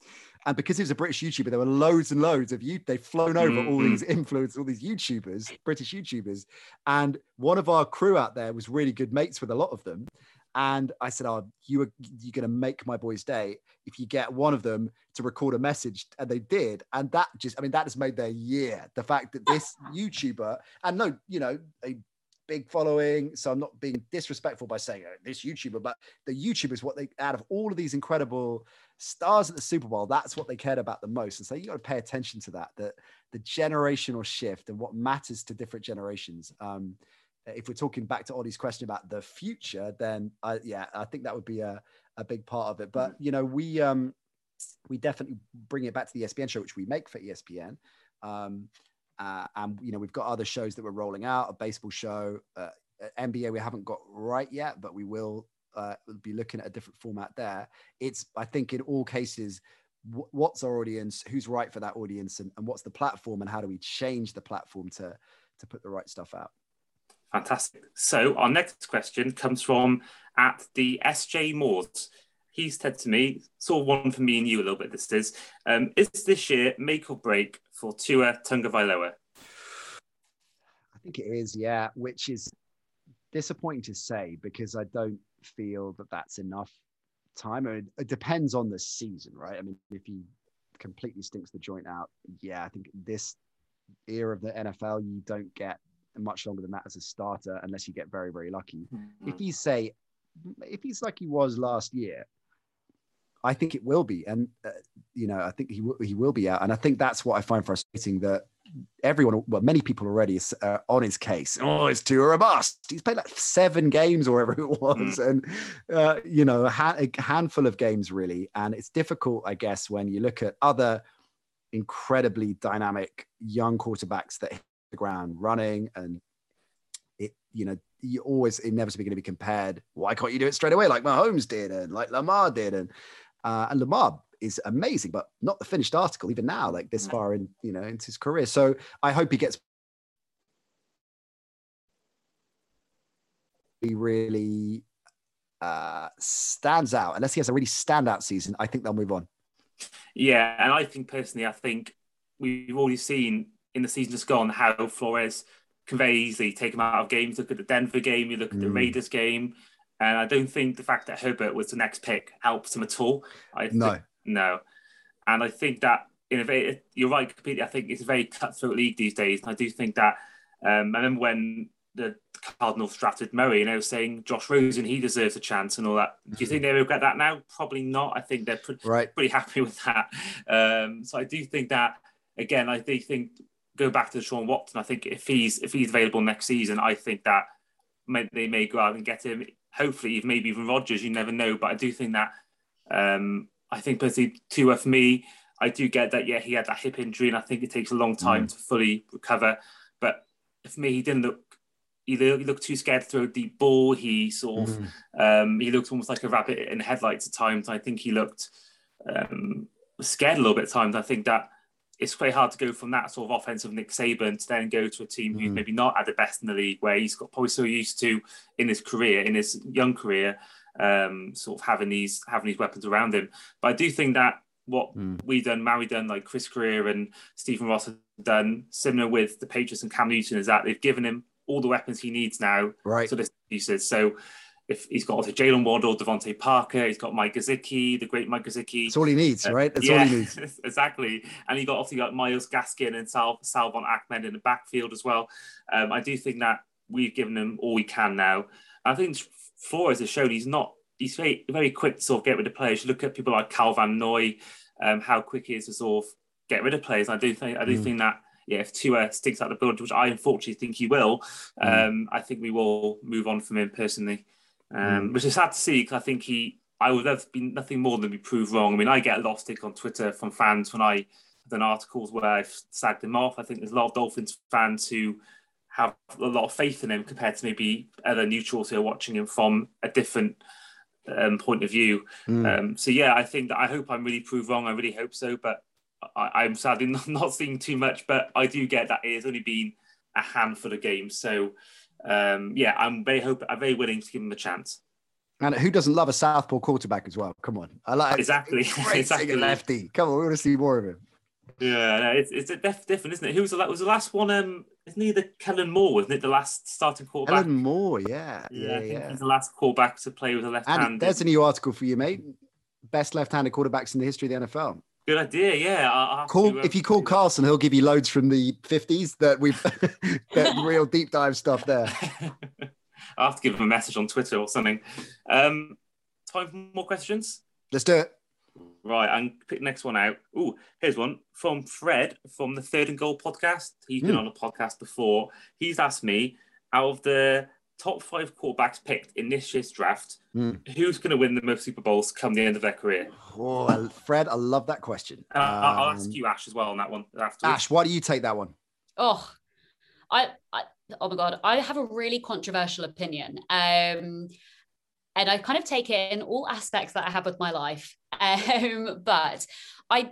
and because he was a British YouTuber, there were loads and loads of you. They've flown over mm-hmm. all these [laughs] influencers, all these YouTubers, British YouTubers, and one of our crew out there was really good mates with a lot of them. And I said, "Oh, you are you're going to make my boys' day if you get one of them to record a message." And they did, and that just, I mean, that has made their year. The fact that this [laughs] YouTuber, and no, you know, a big following, so I'm not being disrespectful by saying oh, this YouTuber, but the YouTube is what they out of all of these incredible stars at the Super Bowl, that's what they cared about the most. And so you got to pay attention to that, that the generational shift and what matters to different generations. Um, if we're talking back to Ollie's question about the future, then I, yeah, I think that would be a, a big part of it. But you know, we um, we definitely bring it back to the ESPN show, which we make for ESPN. Um, uh, and you know, we've got other shows that we're rolling out, a baseball show, uh, NBA we haven't got right yet, but we will uh, be looking at a different format there. It's I think in all cases what's our audience who's right for that audience and, and, what's the platform and how do we change the platform to to put the right stuff out Fantastic. So our next question comes from at the SJ Moores. He said to me, sort of one for me and you a little bit. This is, um, is this year make or break for Tua Tagovailoa? I think it is, yeah. Which is disappointing to say because I don't feel that that's enough time. It, it depends on the season, right? I mean, if he completely stinks the joint out, yeah, I think this era of the NFL, you don't get much longer than that as a starter unless you get very very lucky. Mm-hmm. If you say if he's like he was last year, I think it will be, and uh, you know I think he w- he will be out, and I think that's what I find frustrating that everyone, well, many people already uh, on his case. Oh, it's too or a bust. He's played like seven games or whatever it [laughs] was, mm. and uh, you know a, ha- a handful of games really, and it's difficult, I guess, when you look at other incredibly dynamic young quarterbacks that hit the ground running and it you know you're always inevitably going to be compared why can't you do it straight away like Mahomes did and like Lamar did and uh, and Lamar is amazing but not the finished article even now like this far in you know into his career. So I hope he gets he really uh, stands out. Unless he has a really standout season I think they'll move on. Yeah and I think personally I think we've already seen in the season just gone how Flores can very easily take him out of games. Look at the Denver game, you look at the mm. Raiders game, and I don't think the fact that Herbert was the next pick helps him at all. I no, think, no, and I think that in a very, you're right completely. I think it's a very cutthroat league these days, and I do think that. Um, I remember when the Cardinals drafted Murray, and they were saying Josh Rosen he deserves a chance and all that. Do you think they regret that now? Probably not. I think they're pretty, right. pretty happy with that. Um, so I do think that again. I do think go back to Deshaun Watson. I think if he's if he's available next season, I think that may, they may go out and get him. Hopefully, maybe even Rodgers. You never know. But I do think that um, I think personally, Tua for me, I do get that. Yeah, he had that hip injury, and I think it takes a long time mm. to fully recover. But for me, he didn't look. He looked too scared to throw a deep ball. He sort of, mm. um, he looked almost like a rabbit in headlights at times. I think he looked um, scared a little bit at times. I think that it's quite hard to go from that sort of offensive Nick Saban to then go to a team who's mm. maybe not at the best in the league, where he's got probably so used to in his career, in his young career, um, sort of having these having these weapons around him. But I do think that what mm. we done, Miami done, like Chris Grier and Stephen Ross have done, similar with the Patriots and Cam Newton, is that they've given him all the weapons he needs now. Right. So this uses so if he's got also Jaylen Waddle, DeVante Parker, he's got Mike Gesicki, the great Mike Gesicki. That's all he needs, uh, right? That's yeah, all he needs. [laughs] exactly. And he got obviously got Myles Gaskin and Sal Salvon Ahmed in the backfield as well. Um, I do think that we've given him all we can now. I think Flores has shown he's not he's very very quick to sort of get rid of players. You look at people like Van Noy, um, how quick he is to sort of get rid of players. I do think I do mm. think that yeah, if Tua sticks out the build, which I unfortunately think he will, mm. um, I think we will move on from him personally um, mm. which is sad to see because I think he, I would have been nothing more than be proved wrong. I mean, I get a lot of stick on Twitter from fans when I done articles where I've sagged him off. I think there's a lot of Dolphins fans who have a lot of faith in him compared to maybe other neutrals who are watching him from a different um, point of view. Mm. Um, so yeah, I think that I hope I'm really proved wrong. I really hope so. But I, am sadly [laughs] not, not seeing too much, but I do get that it has only been a handful of games. So um, yeah, I'm very hope I'm very willing to give him a chance. And who doesn't love a southpaw quarterback as well? Come on, I like exactly [laughs] [laughs] exactly lefty. Come on, we want to see more of him. Yeah, no, it's it's def- different, isn't it? Who was the was the last one? Um, isn't he the Kellen Moore? Wasn't it the last starting quarterback? Kellen Moore, yeah, yeah, yeah, yeah. he's the last quarterback to play with a left hand. There's a new article for you, mate. Best left-handed quarterbacks in the history of the NFL. Good idea. Yeah. Call if you call Carson, he'll give you loads from the fifties that we've [laughs] that real deep dive stuff there. [laughs] I have to give him a message on Twitter or something. Um, time for more questions. Let's do it. Right, and pick the next one out. Oh, here's one from Fred from the Third and Goal podcast. He's been mm. on a podcast before. He's asked me out of the top five quarterbacks picked in this year's draft, mm. who's going to win the most Super Bowls come the end of their career? Oh, Fred, I love that question. Uh, um, I'll ask you, Ash, as well on that one. Afterwards. Ash, why do you take that one? Oh, I, I, oh my god, I have a really controversial opinion, um, and I kind of take it in all aspects that I have with my life. [laughs] Um, but I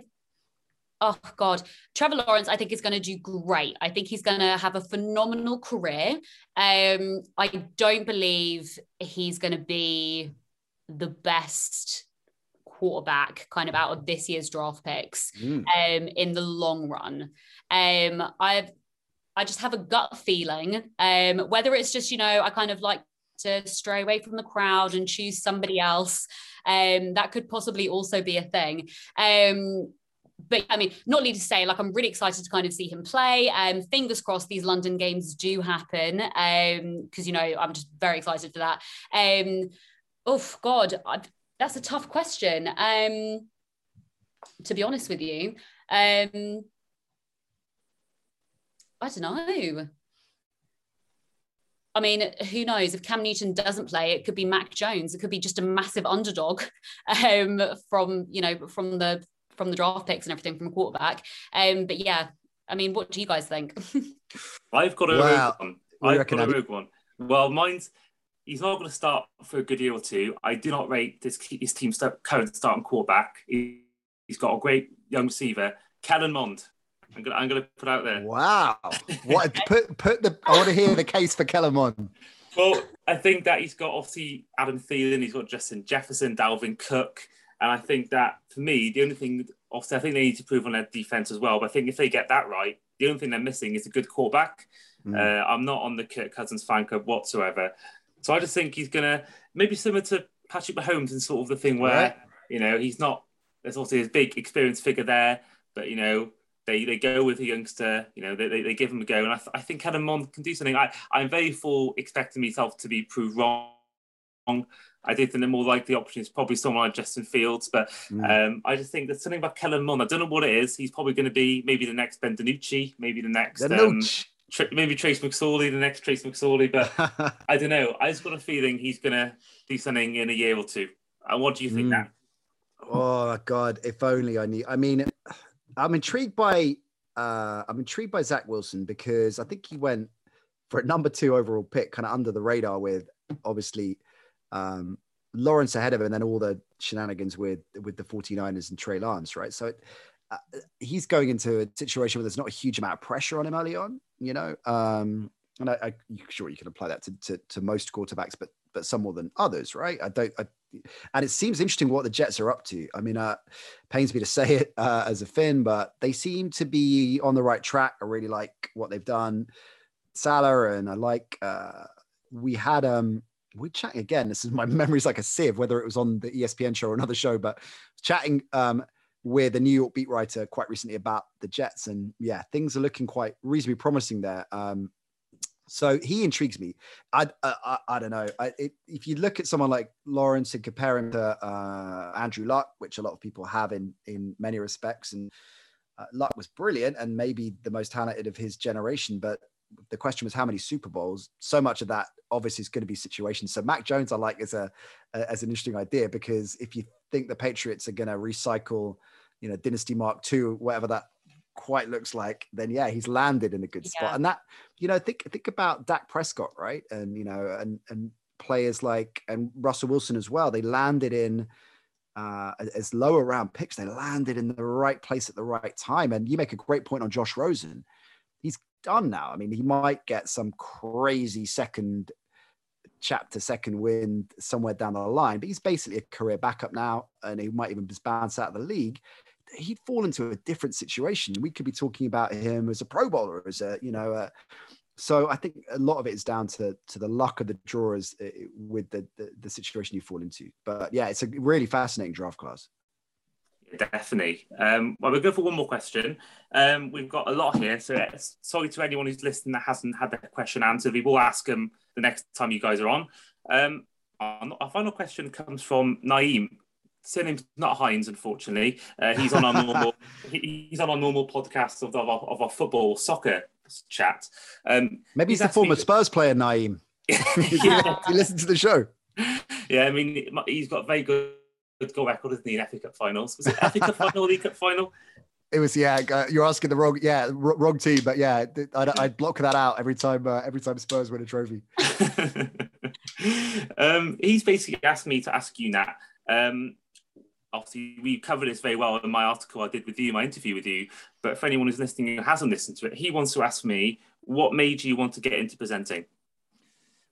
oh god. Trevor lawrence i think is going to do great. I think he's going to have a phenomenal career. Um i don't believe he's going to be the best quarterback kind of out of this year's draft picks mm. um in the long run. Um i've i just have a gut feeling um whether it's just you know i kind of like to stray away from the crowd and choose somebody else um that could possibly also be a thing. Um but I mean, not need to say, like, I'm really excited to kind of see him play. Um, fingers crossed these London games do happen. Um, because you know, I'm just very excited for that. Um, oh God, I, that's a tough question. Um, to be honest with you, um, I don't know. I mean, who knows? If Cam Newton doesn't play, it could be Mac Jones. It could be just a massive underdog [laughs] um, from you know from the from the draft picks and everything from a quarterback. Um, but yeah, I mean, what do you guys think? [laughs] I've got a well, rogue one. I've got a rogue one. Well, mine's he's not going to start for a good year or two. I do not rate this his team's current starting quarterback. He, has got a great young receiver, Kellen Mond. I'm gonna, I'm gonna put out there. Wow! [laughs] What put put the? I want to hear the case for Kellen Mond. Well, I think that he's got obviously Adam Thielen, he's got Justin Jefferson, Dalvin Cook. And I think that for me, the only thing, obviously, I think they need to prove on their defense as well. But I think if they get that right, the only thing they're missing is a good quarterback. Mm. Uh, I'm not on the Kirk Cousins fan club whatsoever. So I just think he's going to maybe similar to Patrick Mahomes in sort of the thing where, right. you know, he's not, there's obviously a big experience figure there, but, you know, they, they go with a youngster, you know, they, they, they give him a go. And I, th- I think Adam Mond can do something. I, I'm very full expecting myself to be proved wrong. I do think the more likely option is probably someone like Justin Fields, but mm. um, I just think there's something about Kellen Mond. I don't know what it is. He's probably going to be maybe the next Ben DiNucci, maybe the next um, maybe Trace McSorley, the next Trace McSorley, but [laughs] I don't know. I just got a feeling he's going to do something in a year or two. And what do you think mm. now? Oh God, if only I knew. I mean, I'm intrigued by uh, I'm intrigued by Zach Wilson because I think he went for a number two overall pick, kind of under the radar with obviously um, Lawrence ahead of him, and then all the shenanigans with with the 49ers and Trey Lance, right? So it, uh, he's going into a situation where there's not a huge amount of pressure on him early on, you know. Um, and I, I sure you can apply that to, to, to most quarterbacks, but but some more than others, right? I don't. I, and it seems interesting what the Jets are up to. I mean, uh, pains me to [laughs] say it uh, as a Fin, but they seem to be on the right track. I really like what they've done, Salah, and I like. Uh, we had um we're chatting again. This is my [laughs] memory's like a sieve, whether it was on the ESPN show or another show, but chatting um, with a New York beat writer quite recently about the Jets, and yeah, things are looking quite reasonably promising there. Um, so he intrigues me. I I, I don't know. I, it, if you look at someone like Lawrence and compare him to uh, Andrew Luck, which a lot of people have in in many respects, and uh, Luck was brilliant and maybe the most talented of his generation, but the question was how many Super Bowls. So much of that obviously is going to be situations. So Mac Jones, I like as a, as an interesting idea because if you think the Patriots are going to recycle, you know, Dynasty Mark II, whatever that quite looks like, then yeah, he's landed in a good spot. And that, you know, think think about Dak Prescott, right? And you know, and and players like and Russell Wilson as well. They landed in uh, as lower round picks, they landed in the right place at the right time. And you make a great point on Josh Rosen. He's done now. I mean, he might get some crazy second chapter, second win somewhere down the line, but he's basically a career backup now, and he might even bounce out of the league. He'd fall into a different situation. We could be talking about him as a Pro Bowler, as a you know, a, so I think a lot of it is down to to the luck of the drawers uh, with the, the, the situation you fall into. But yeah, it's a really fascinating draft class. Definitely. Um, well, we'll go for one more question. Um, we've got a lot here, so sorry to anyone who's listening that hasn't had their question answered. We will ask them the next time you guys are on. Um, our final question comes from Naeem. Surname's not Hines, unfortunately. Uh, he's on our normal. [laughs] he's on our normal podcast of, of, of our football soccer chat. Um, Maybe he's, he's the former to... Spurs player, Nayim. [laughs] [laughs] he listened to the show. Yeah, I mean, he's got very good, good goal record, isn't he, in FA Cup finals? Was it FA Cup [laughs] final, League Cup final? It was yeah. Uh, you're asking the wrong yeah wrong team, but yeah, I'd, [laughs] I'd block that out every time uh, every time Spurs win a trophy. [laughs] um, he's basically asked me to ask you, Nat. Um, obviously we covered this very well in my article I did with you, my interview with you. But for anyone who's listening who hasn't listened to it, he wants to ask me, what made you want to get into presenting?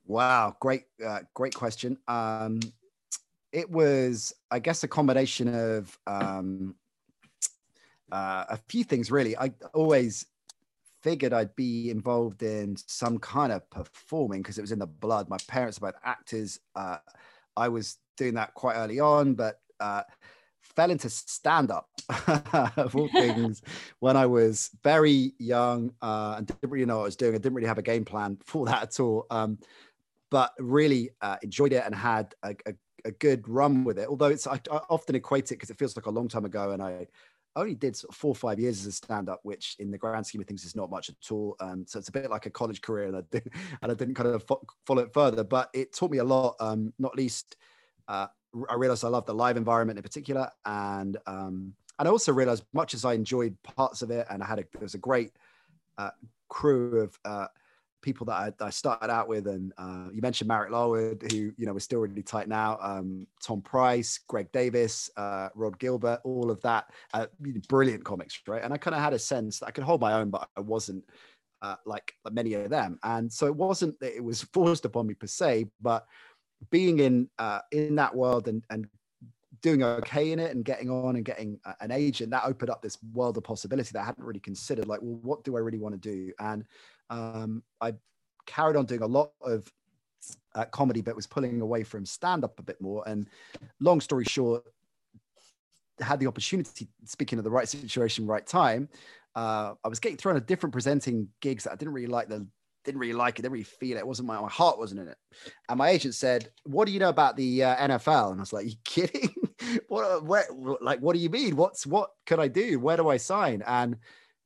Wow, great, uh, great question. Um, it was, I guess, a combination of um, uh, a few things. Really, I always figured I'd be involved in some kind of performing because it was in the blood. My parents are both actors. Uh, I was doing that quite early on, but uh, fell into stand up [laughs] of all [laughs] things when I was very young uh, and didn't really know what I was doing. I didn't really have a game plan [laughs] for that at all. Um, but really uh, enjoyed it and had a, a, a, good run with it. Although it's I, I often equate it because it feels like a long time ago, and I only did sort of four or five years as a stand-up, which in the grand scheme of things is not much at all. Um, so it's a bit like a college career, and I didn't, [laughs] and I didn't kind of fo- follow it further. But it taught me a lot, um, not least uh, I realized I loved the live environment in particular, and um, and I also realized much as I enjoyed parts of it, and I had a there was a great uh, crew of uh, people that I, I, started out with, and uh, you mentioned Marek Larwood, who you know we're still really tight now. Um, Tom Price, Greg Davies, uh, Rhod Gilbert, all of that, uh, brilliant comics, right? And I kind of had a sense that I could hold my own, but I wasn't. Uh, like, many of them, and so it wasn't that it was [laughs] forced upon me per se, but being in uh, in that world and and doing okay in it and getting on and getting an agent that opened up this world of possibility that I hadn't really considered. Like, well, what do I really want to do? And um, I carried on doing a lot of uh, comedy, but was pulling away from stand up a bit more. And long story short, had the opportunity, speaking of the right situation, right time. Uh, I was getting thrown a different presenting gigs that I didn't really like the didn't really like it, didn't really feel it. It wasn't my, my heart wasn't in it. And my agent said, "What do you know about the uh, NFL?" And I was like, "You [laughs] kidding? what? Where, like, what do you mean? What's what could I do? Where do I sign?" And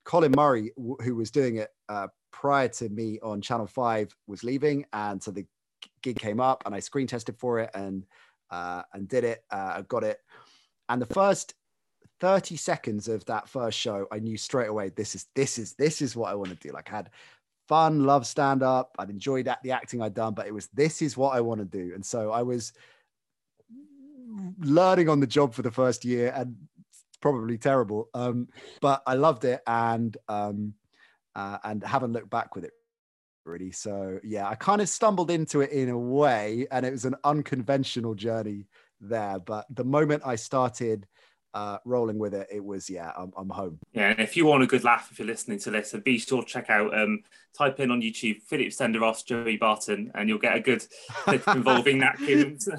Colin Murray, who was doing it uh, prior to me on Channel Five, was leaving, and so the gig came up, and I screen tested for it, and uh, and did it. Uh, I got it, and the first 30 seconds of that first show, I knew straight away this is this is this is what I want to do. Like I had fun, love stand up. I'd enjoyed the acting I'd done, but it was this is what I want to do. And so I was learning on the job for the first year and probably terrible. Um, but I loved it and um, uh, and haven't looked back with it really. So yeah, I kind of stumbled into it in a way, and it was an unconventional journey there. But the moment I started uh, rolling with it, it was yeah, I'm, I'm home. Yeah, and if you want a good laugh if you're listening to this, be sure to check out um, type in on YouTube Philip Senderos, Joey Barton, and you'll get a good clip involving Napkins.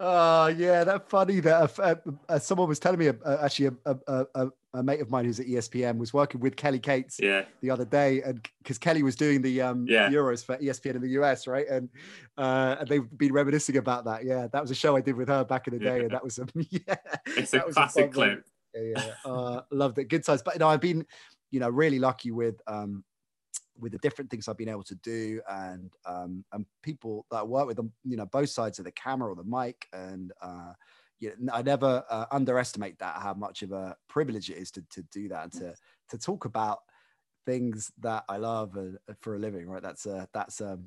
oh [laughs] [laughs] yeah, that's funny. That uh, uh, someone was telling me uh, actually a, a, a, a mate of mine who's at ESPN was working with Kelly Cates yeah. the other day, and because Kelly was doing the um, yeah. Euros for ESPN in the US, right? And uh, and they've been reminiscing about that. Yeah, that was a show I did with her back in the day, yeah. and that was a [laughs] yeah, it's a classic a clip. Yeah, yeah. Uh, loved it. Good size, but you know, I've been, you know, really lucky with um, with the different things I've been able to do, and um, and people that I work with, them, you know, both sides of the camera or the mic, and uh, you know, I never uh, underestimate that how much of a privilege it is to, to do that and to to talk about things that I love uh, for a living. Right, that's a that's a,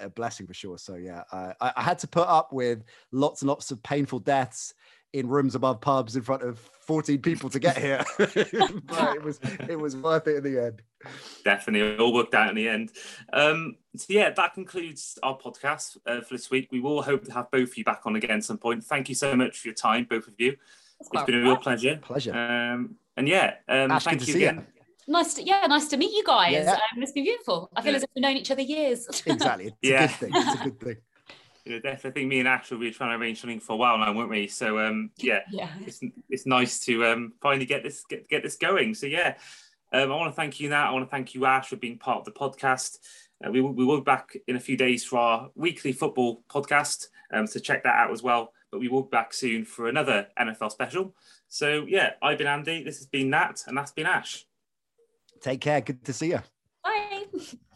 a blessing for sure. So yeah, I, I had to put up with lots and lots of painful deaths in rooms above pubs in front of 14 people to get here. [laughs] but it was it was worth it in the end. Definitely, it all worked out in the end. Um, so yeah, that concludes our podcast uh, for this week. We will hope to have both of you back on again at some point. Thank you so much for your time, both of you. It's been a real pleasure. Pleasure. Um, and yeah, um, Ash, thank good you to see again. you. Nice to yeah, nice to meet you guys. Yeah. Um, it's been beautiful. I feel Yeah. as if we've known each other years. [laughs] Exactly. It's Yeah. a good thing. It's a good thing. Yeah, definitely. I think me and Ash will be trying to arrange something for a while now, won't we? So um, yeah, [laughs] yeah. it's it's nice to um, finally get this get, get this going. So yeah, um, I want to thank you, Nat. I want to thank you, Ash, for being part of the podcast. Uh, we will we will be back in a few days for our weekly football podcast. Um, so check that out as well. But we will be back soon for another NFL special. So yeah, I've been Andy. This has been Nat, and that's been Ash. Take care. Good to see you. Bye. [laughs]